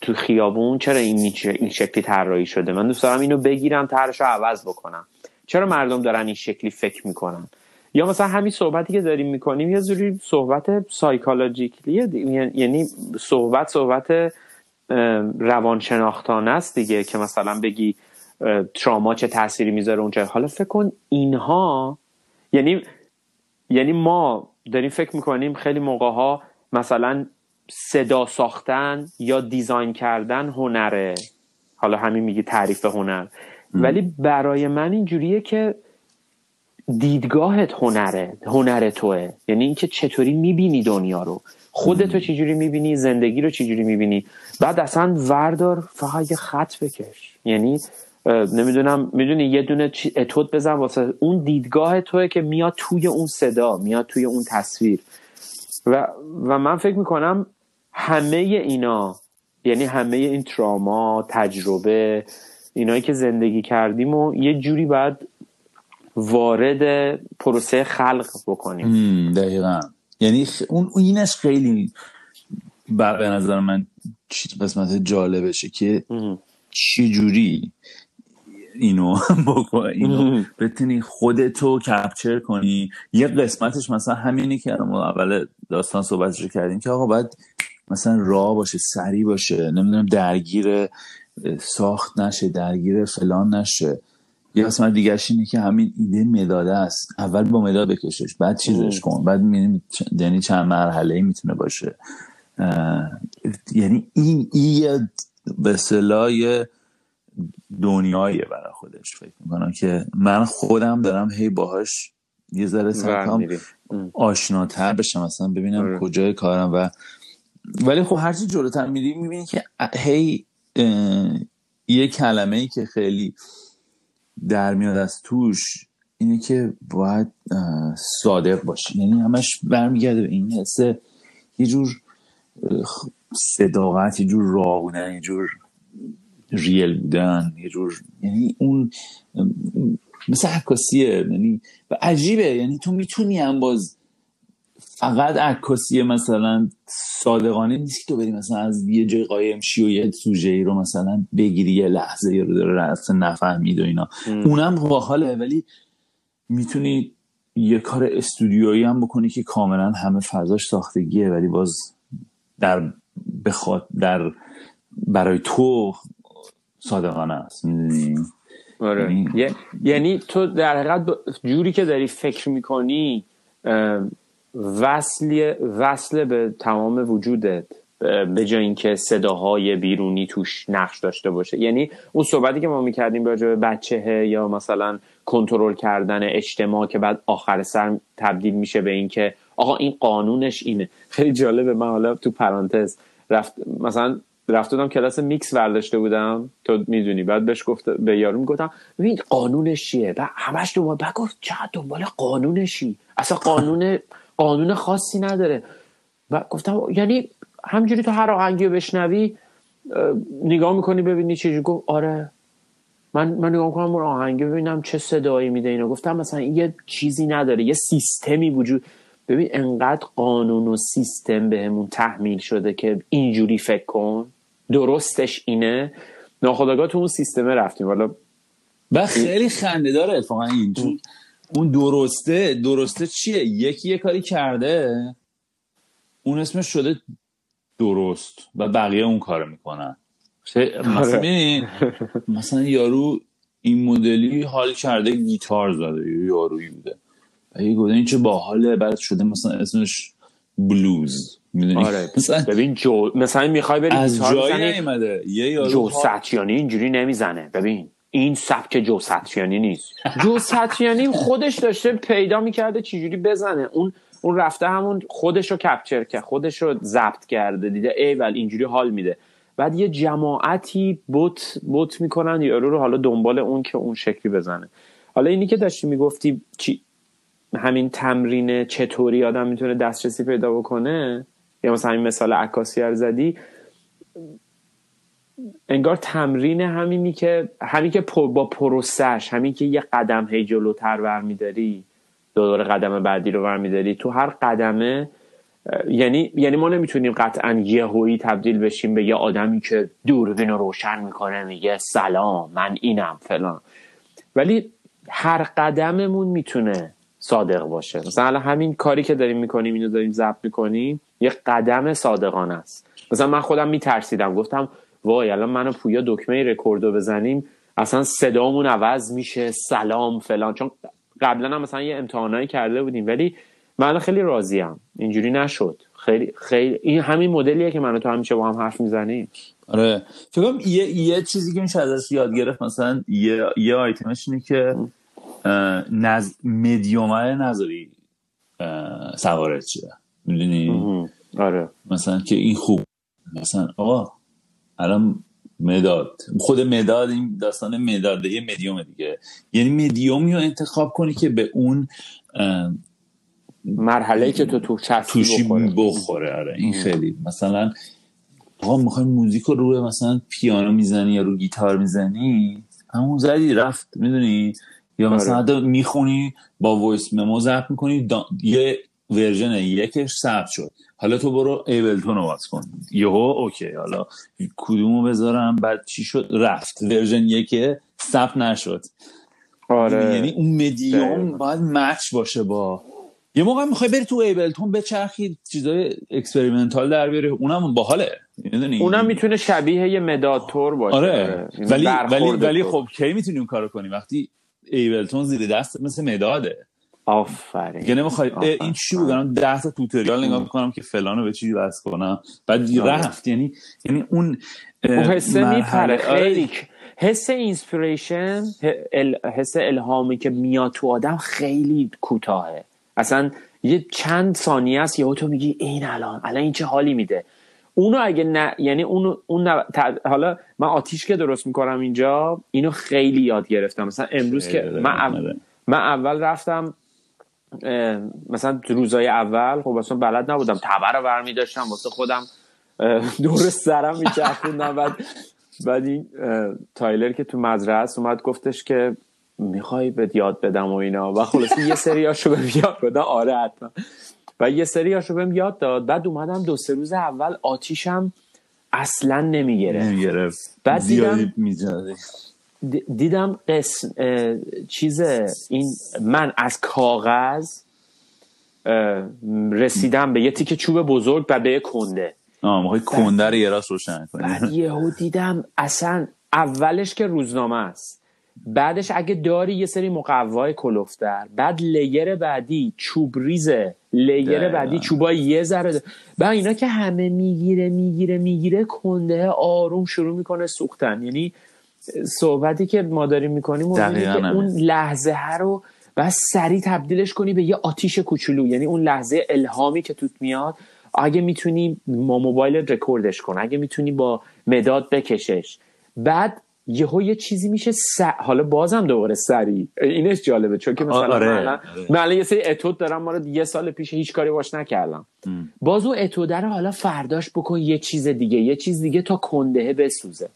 تو خیابون چرا این این شکلی طراحی شده؟ من دوست دارم اینو بگیرم طرحش رو عوض بکنم. چرا مردم دارن این شکلی فکر می‌کنن؟ یا مثلا همین صحبتی که داریم می‌کنیم یه جوری صحبت سایکولوژیکلیه یعنی صحبت صحبت روانشناختانه است دیگه که مثلا بگی تراما چه تأثیری می‌ذاره اونجا. حالا فکر کن اینها یعنی یعنی ما داریم فکر می‌کنیم خیلی موقع ها مثلا صدا ساختن یا دیزاین کردن هنره. حالا همین میگی تعریف هنر. ولی برای من اینجوریه که دیدگاهت هنره هنر توه. یعنی اینکه چطوری می‌بینی دنیا رو. خودتو چجوری می‌بینی؟ زندگی رو چجوری می‌بینی؟ بعد اصلا وردار فقط یه خط بکش. یعنی نمی‌دونم می‌دونی یه دونه اتود بزن واسه اون دیدگاه توه که میاد توی اون صدا میاد توی اون تصویر. و, و من فکر می‌کنم همه اینا یعنی همه این تراما تجربه اینایی که زندگی کردیم و یه جوری باید وارد پروسه خلق بکنیم. دقیقا. یعنی اون اینش خیلی به نظر من قسمت جالبشه که چی جوری اینو اینو. بتونی خودتو کپچر کنی. یه قسمتش مثلا همینی که ما اول داستان صحبتش رو کردیم که آقا باید مثلا راه باشه سری باشه. نمی‌دونم درگیر ساخت نشه درگیر فلان نشه. یه قسمت دیگرش اینه که همین ایده مداده است. اول با مداد بکشش بعد چیزش کن. بعد می‌بینیم یعنی چند مرحله ای می‌تونه باشه. یعنی این این به صلاح دنیاییه برای خودش فکر می‌کنم که من خودم دارم هی باهاش یه ذره سرکام آشناتر بشم مثلا ببینم آره. کجای کارم و ولی خب هرچی جلوتر میری می‌بینی که هی یه کلمه ای که خیلی در میاد از توش اینه که باید صادق باشی. یعنی همش برمیگرده به این حسه یه جور صداقت یه جور راه بودن یه جور ریل بودن یه جور یعنی اون مثل عکاسیه یعنی و عجیبه. یعنی تو می‌تونی هم باز فقط عکاسی مثلا صادقانه نیست که تو بری مثلا از یه جای قایم شی و یه سوژه ای رو مثلا بگیری یه لحظه رو داره اصلا نفهمید و اینا. اونم باحاله ولی می‌تونی یه کار استودیویی هم بکنی که کاملا همه فضاش ساختگیه ولی باز در بخواد در برای تو صادقانه است می‌دونی؟ آره. یعنی... یعنی تو در حقیقت جوری که داری فکر می‌کنی وصل وصل به تمام وجودت به جای اینکه صداهای بیرونی توش نقش داشته باشه. یعنی اون صحبتی که ما می‌کردیم راجع به بچهه یا مثلا کنترل کردن اجتماع که بعد آخر سر تبدیل میشه به اینکه آقا این قانونش اینه. خیلی جالبه. من حالا تو پرانتز رفت مثلا رفت بودم کلاس میکس برداشته بودم. تو می‌دونی. بعد بهش گفت به یارو می‌گفتم ببین قانونش چیه؟ بعد همش دنبال بعد گفت چه دنبال قانونشی؟ اصلا قانون قانون خاصی نداره. و گفتم یعنی همجوری تو هر آهنگی رو بشنوی نگاه می‌کنی ببینی چیزی گفت آره. من من نگاه می‌کنم اون آهنگی ببینم چه صدایی میده اینا گفتم مثلا یه چیزی نداره یه سیستمی وجود ببین انقدر قانون و سیستم بهمون تحمیل شده که اینجوری فکر کن. درستش اینه. ناخداگاه تو اون سیستمه رفتیم. حالا و خیلی خنده داره اتفاقا این. اون درسته درسته چیه؟ یکی یه کاری کرده اون اسمش شده درست و بقیه اون کارو می‌کنن. مثلا مثلا یارو این مدلی حال کرده گیتار زده یارویی بوده. و یه گفته این چه باحاله بعد شده مثلا اسمش بلوز. آره. مثلا ببین جو مثلا می‌خوای بری از جایی نیومده. یه یارو جو ساتیانی اینجوری نمی‌زنه. ببین این سبک جو ساتیانی نیست. جو ساتیانی خودش داشته پیدا می‌کرده چجوری بزنه. اون اون رفته همون خودش رو کپچر کرد خودش رو ضبط کرده دیده ای ول اینجوری حال میده. بعد یه جماعتی بوت بوت می‌کنن یارو رو حالا دنبال اون که اون شکلی بزنه. حالا اینی که داشتی می‌گفتی چی همین تمرین چطوری آدم می‌تونه دسترسی پیدا بکنه؟ یا مثلا همین مثال عکاسی زدی انگار تمرین همینی که همین که با پروسش همین که یه قدم هی جلوتر برمیداری دور قدم بعدی رو برمیداری تو هر قدمه یعنی یعنی ما نمی‌تونیم قطعا یهویی تبدیل بشیم به یه آدمی که دوربین رو روشن می‌کنه میگه سلام من اینم فلان. ولی هر قدممون می‌تونه صادق باشه. مثلا همین کاری که داریم می‌کنیم اینو داریم ضبط می‌کنیم یه قدم صادقانه است. مثلا من خودم میترسیدم. گفتم وای الان منو پویا دکمه رکوردو بزنیم اصلا صدامون عوض میشه سلام فلان. چون قبلا هم مثلا یه امتحانایی کرده بودیم ولی من خیلی راضیم. اینجوری نشد. خیلی خیلی این همین مدلیه که من تو همیشه با هم حرف می‌زنیم آره. فکر یه یه چیزی که میشه ازش یاد گرفت مثلا یه یه آیتمش اینه که نز مدیومه نظری سوارت چیه می‌دونی؟ آره. مثلا که این خوب. مثلا آقا الان مداد. خود مداد این داستان مداد یه مدیوم دیگه. یعنی مدیومی رو انتخاب کنی که به اون مرحله که تو تو توشی بخوره, بخوره. آره این خیلی. مثلا آقا می‌خوای موزیک رو روی مثلا پیانو می‌زنی یا رو گیتار می‌زنی؟ همون زدی رفت. می‌دونی؟ یا مثلا آره. می‌خونی با voice memo ضبط می‌کنی یه version یکش ثبت شد. حالا تو برو Ableton رو باز کن. یهو okay. حالا کدومو بذارم؟ بعد چی شد؟ رفت. version یک ثبت نشد. آره. یعنی اون مدیوم باید match باشه با یه موقع می‌خوای بری تو Ableton بچرخی چیزای experimental در بیاری. اونم باحاله. اونم می‌تونه شبیه یه مداد تور باشه. آره. یعنی ولی ولی ولی خب کی می‌تونی اون کارو کنی؟ وقتی Ableton زیر دست مثل مداده. آفرین. یعنی نمی‌خوای این چی بگم 10 تا tutorial نگاه می‌کنم که فلانو به چی بس کنم. بعد آره. رفت. یعنی یعنی اون اون حسه میپره. خیلی. حس inspiration حس الهامی که میاد تو آدم خیلی کوتاهه. اصلا یه چند ثانیه است یهو تو میگی این الان الان این چه حالی میده. اونو اگه نه یعنی اونو اون حالا من آتیش که درست می‌کنم اینجا اینو خیلی یاد گرفتم. مثلا امروز که من, من اول رفتم مثلا روزای اول خب اصلا بلد نبودم. تبر رو برمی داشتم واسه خودم دور سرم میچرخوندم. بعد بعد این تایلر که تو مدرسه اومد گفتش که می‌خوای بهت یاد بدم و اینا. و خلاص یه سریاشو بهم یاد بدم آره حتما. و یه سریاشو بهم یاد داد. بعد اومدم دو سه روز اول آتیشم اصلا نمی‌گرفت. نمی‌گرفت. بعد دیدم دیدم قسم چیز این من از کاغذ رسیدم به یه تیکه چوب بزرگ و به کنده. آه موقعی کنده رو یه راست روشن کنی. بعد یهو دیدم اصلا اولش که روزنامه است. بعدش اگه داری یه سری مقوای کلوفتر بعد لیر بعدی چوب ریزه لیر بعدی چوبای یه ذره بعد اینا که همه می‌گیره می‌گیره می‌گیره کنده آروم شروع می‌کنه سوختن. یعنی صحبتی که ما داریم می‌کنیم که اون لحظه ها رو و سریع تبدیلش کنی به یه آتیش کوچولو. یعنی اون لحظه الهامی که توت میاد اگه می‌تونی ما موبایل رکوردش کن اگه می‌تونی با مداد بکشش. بعد یهو یه چیزی میشه س... حالا بازم دوباره سری اینش جالبه چون که مثلا آره. من الان یه سری اتود دارم ما یه سال پیش هیچ کاری باش نکردم. باز اون اتوده رو حالا فرداش بکن یه چیز دیگه یه چیز دیگه تا کندهه بسوزه.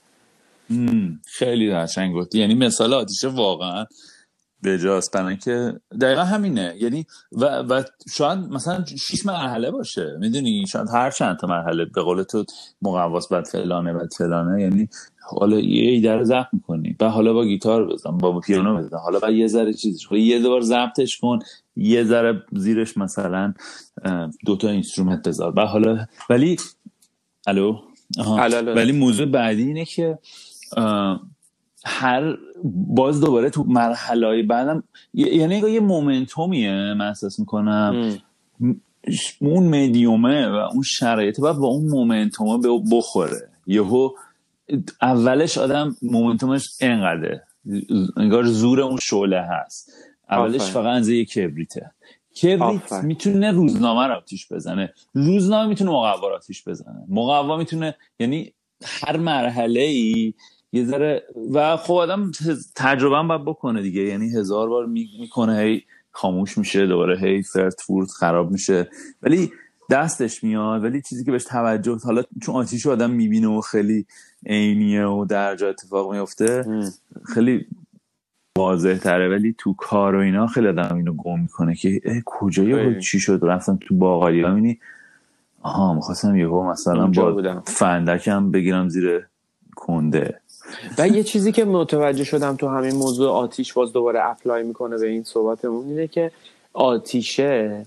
خیلی قشنگ گفتی یعنی مثال آتیشه واقعا بجاست. برای اینکه دقیقا همینه. یعنی و, و شاید مثلا شیش مرحله باشه. می‌دونی؟ شاید هر چند تا مرحله به قول تو مقواس بعد فلانه بعد فلانه. یعنی حالا یه رو ضبط می‌کنی. و حالا با گیتار بزن با پیانو بزن. حالا با یه ذره چیزش حالا یه بار ضبطش کن. یه ذره زیرش مثلا دوتا instrument بذار. و حالا ولی الو. ولی موضوع بعدی اینه که هر باز دوباره تو مرحله های بعدم یعنی یه مومنتومیه من احساس می‌کنم. اون مدیومه و اون شرایط باید با اون مومنتومه بخوره. یهو اولش آدم مومنتومش انقدره. انگار زور اون شعله هست. اولش فقط انزه یه کبریته. کبریت می‌تونه روزنامه رو آتیش بزنه. روزنامه می‌تونه مقوا رو آتیش بزنه. مقوا می‌تونه یعنی هر مرحله ای یه ذره و خب آدم تجربه هم باید بکنه دیگه. یعنی هزار بار می‌کنه هی خاموش میشه دوباره هی فرت فورت خراب میشه. ولی دستش میاد ولی چیزی که بهش توجه حالا چون آتیش آدم می‌بینه و خیلی عینیه و در جا اتفاق میفته خیلی واضح تره ولی تو کار و اینا خیلی آدم اینو گم می‌کنه که کجایی چی شد؟ رفتم تو باقالی. ها مینی آها می‌خواستم یهو مثلا با فندکم بگیرم زیر کنده. و یه چیزی که متوجه شدم تو همین موضوع آتیش باز دوباره اپلای می‌کنه به این صحبتمون اینه که آتیشه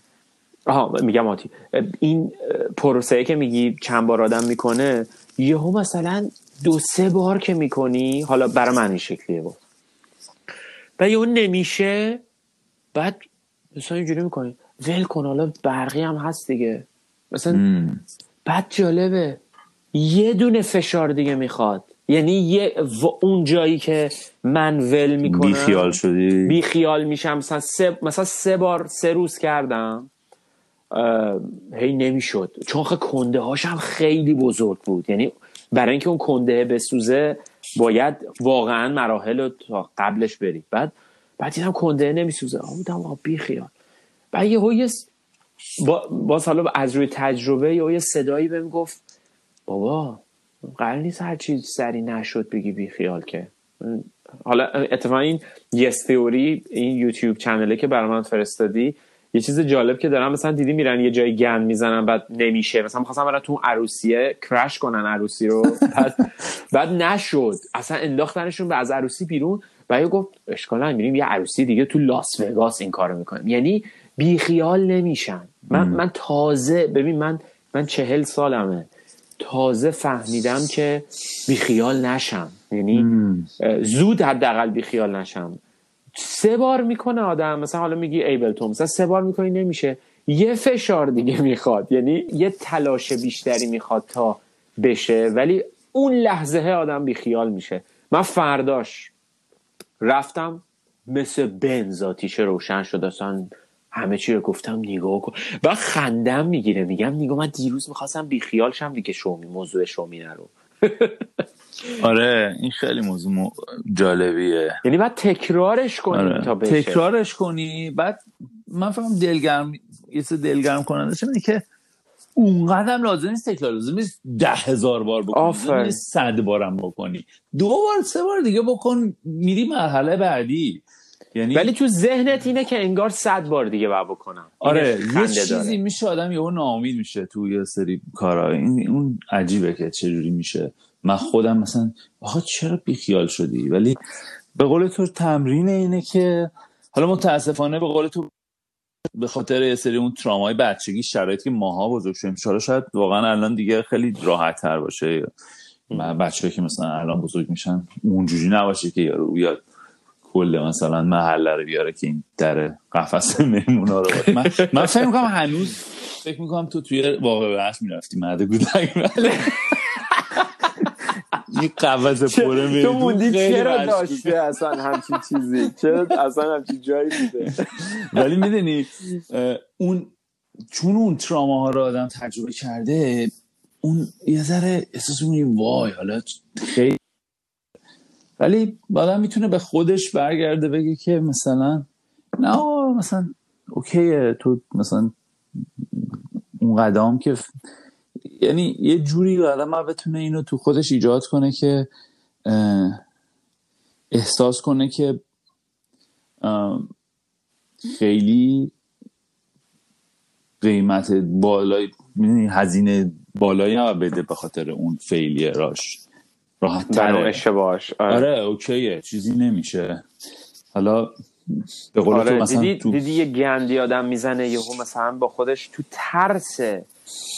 آها میگم آتی این پروسه که میگی چند بار آدم می‌کنه یهو مثلا دو سه بار که می‌کنی حالا برای من این شکلیه بود. و یهو نمیشه بعد مثلا اینجوری می‌کنی ول کن حالا برقی هم هست دیگه. مثلا بعد جالبه یه دونه فشار دیگه می‌خواد. یعنی یه اون جایی که من ول می‌کنم بی خیال شدی؟ بی خیال میشم. مثلا سه, مثلا سه بار سه روز کردم هی نمی‌شد. چون خیلی کنده هاشم خیلی بزرگ بود. یعنی برای اینکه اون کنده بسوزه باید واقعا مراحل رو تا قبلش بری بعد بعد دیدم کنده نمیسوزه. بودم بی خیال بعد یه یه با باز حالا از روی تجربه یه صدایی بهم گفت بابا قرار نیست هر چیز سری نشد بگی بی خیال که. حالا اتفاقا این یس تئوری این یوتیوب چنله که برای من فرستادی یه چیز جالب که دارم مثلا دیدی میرن یه جای گند می‌زنن بعد نمیشه. مثلا می‌خواستم برن تو عروسیه کرش کنن عروسی رو. بعد, بعد نشد. اصلا انداختنشون به از عروسی بیرون. و گفت اشکال میریم یه عروسی دیگه تو لاس وگاس این کارو می‌کنیم. یعنی بیخیال نمیشن. من, من تازه ببین من من چهل سالمه. تازه فهمیدم که بیخیال نشم. یعنی زود حداقل بیخیال نشم. سه بار می‌کنه آدم مثلا حالا میگی ایبلتون مثلا سه بار می‌کنی نمیشه. یه فشار دیگه می‌خواد. یعنی یه تلاش بیشتری می‌خواد تا بشه ولی اون لحظه آدم بیخیال میشه. من فرداش رفتم مثل بنز آتیشه روشن شد اصلا همه چی رو گفتم نگاه کن. و خندم می‌گیره میگم نگاه من دیروز می‌خواستم بیخیال شم دیگه شومی موضوع شومی رو آره این خیلی موضوع جالبیه. یعنی بعد تکرارش کنی آره. تا بشه. تکرارش کنی بعد من فهم دلگرم یه سه دلگرم کننده چه که اونقدر لازم نیست تکرار لازم نیست ده هزار بار بکنی صد بارم بکنی. دو بار سه بار دیگه بکن میری مرحله بعدی. یعنی ولی تو ذهنت اینه که انگار صد بار دیگه باید بکنم. آره یه چیزی میشه آدم یهو ناامید میشه تو یه سری کارا. این اون عجیبه که چجوری میشه. من خودم مثلا آقا چرا بیخیال شدی؟ ولی به قول تو تمرین اینه که حالا متاسفانه به قول تو به خاطر یه سری اون ترامای بچگی شرایطی که ماها بزرگ شدیم شاید واقعا الان دیگه خیلی راحت تر باشه بچه که مثلا الان بزرگ میشن اونجوری نباشه که یارو بیاد کل مثلا محله رو بیاره که این در قفس مهمونا رو من, من فکر می‌کنم هنوز فکر می‌کنم تو توی واقع بحث می‌رفتی مرد کودک. این قفس پره میدون تو موندی چرا داشته اصلا همچین چیزی؟ چرا اصلا همچین جایی بوده؟ ولی می‌دونی اون چون اون تراما ها رو آدم تجربه کرده اون یه ذره احساس وای حالا خیلی ولی آدم می‌تونه به خودش برگرده بگه که مثلا نه مثلا اوکیه تو مثلا اون قدم که یعنی یه جوری آدم بتونه اینو تو خودش ایجاد کنه که احساس کنه که خیلی قیمت بالای هزینه بالایی هم بده به خاطر اون فیلیراش راحت تره. اشتباهش. آره. آره اوکیه چیزی نمیشه. حالا به قول آره تو مثلا دیدی, تو... دیدی یه گندی آدم می‌زنه یهو مثلا با خودش تو ترس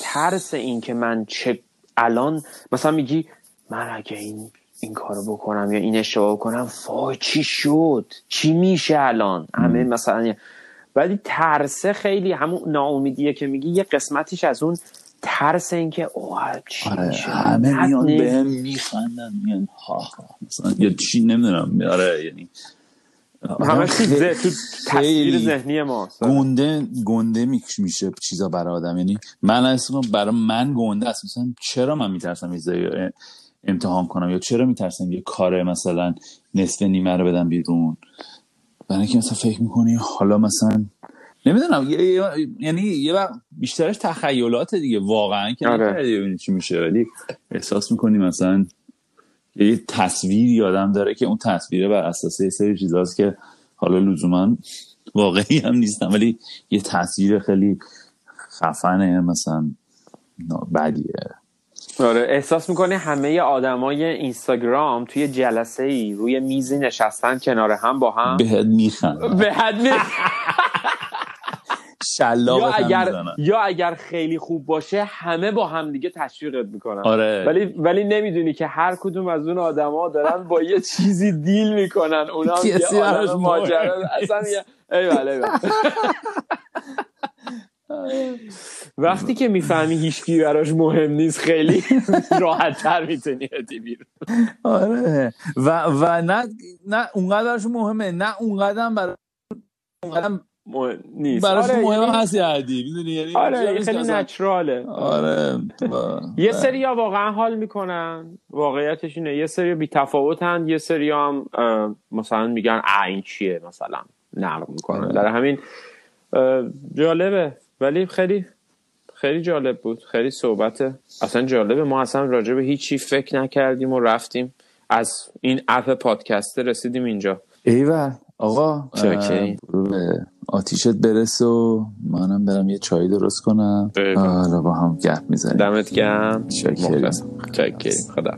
ترس این که من چه الان مثلا میگی من اگه این این کارو بکنم یا این اشتباه بکنم وای چی شد؟ چی میشه الان؟ همه مثلا ولی ترسه خیلی همون ناامیدیه که میگی یه قسمتیش از اون ترس اینکه اوه چی آره همه میان به هم میخندن میان ها ها مثلا یا چی نمی‌دونم آره یعنی همش تو تصویر ذهنی ما گنده گنده میکش میشه چیزا برای آدم. یعنی من اصلا برای من گنده است. مثلا چرا من میترسم یه امتحان کنم؟ یا چرا میترسم یه کار مثلا نصف نیمه رو بدم بیرون؟ برای اینکه مثلا فکر می‌کنی حالا مثلا نمی‌دونم یه- یه- یعنی یه وقت بیشترش تخیلات دیگه واقعا که آره. چی میشه. ولی احساس می‌کنی مثلا یه تصویری آدم داره که اون تصویره بر اساس یه سری چیزاست که حالا لزوما واقعی هم نیستن ولی یه تصویر خیلی خفنه مثلا بدیه. آره احساس می‌کنه همه آدمای اینستاگرام توی جلسه ای روی میزی نشستن کنار هم با هم؟ بهت میخند به حد شلاقت یا اگر می‌زنن. یا اگر خیلی خوب باشه همه با هم دیگه تشویقت می‌کنن. آره. ولی ولی نمی‌دونی که هر کدوم از اون آدما دارن با یه چیزی دیل می‌کنن. اونا یه مهم. ماجرا. اصلا ایول ایول وقتی که می‌فهمی هیچکی براش مهم نیست خیلی راحت تر می‌تونی بیرون. آره. و و نه نه اونقدرش مهمه نه اونقدر برای اونقدر مهم نیست. براش آره مهم یعنی- هستی عادی می‌دونی؟ یعنی آره که خیلی نچراله. آره یه و- سری ها واقعا حال می‌کنن. واقعیتش اینه یه سری بی تفاوتن یه سری هم مثلا میگن اه این چیه؟ مثلا نقد می‌کنن. آره. در همین اه، جالبه. ولی خیلی خیلی جالب بود. خیلی صحبته اصلا جالبه. ما اصلا راجع به هیچی فکر نکردیم و رفتیم. از این اپ پادکسته رسیدیم اینجا. ایول آقا. آتیشت برس و منم برم یه چای درست کنم. حالا با هم گپ می‌زنیم. دمت گرم. چاکری خدا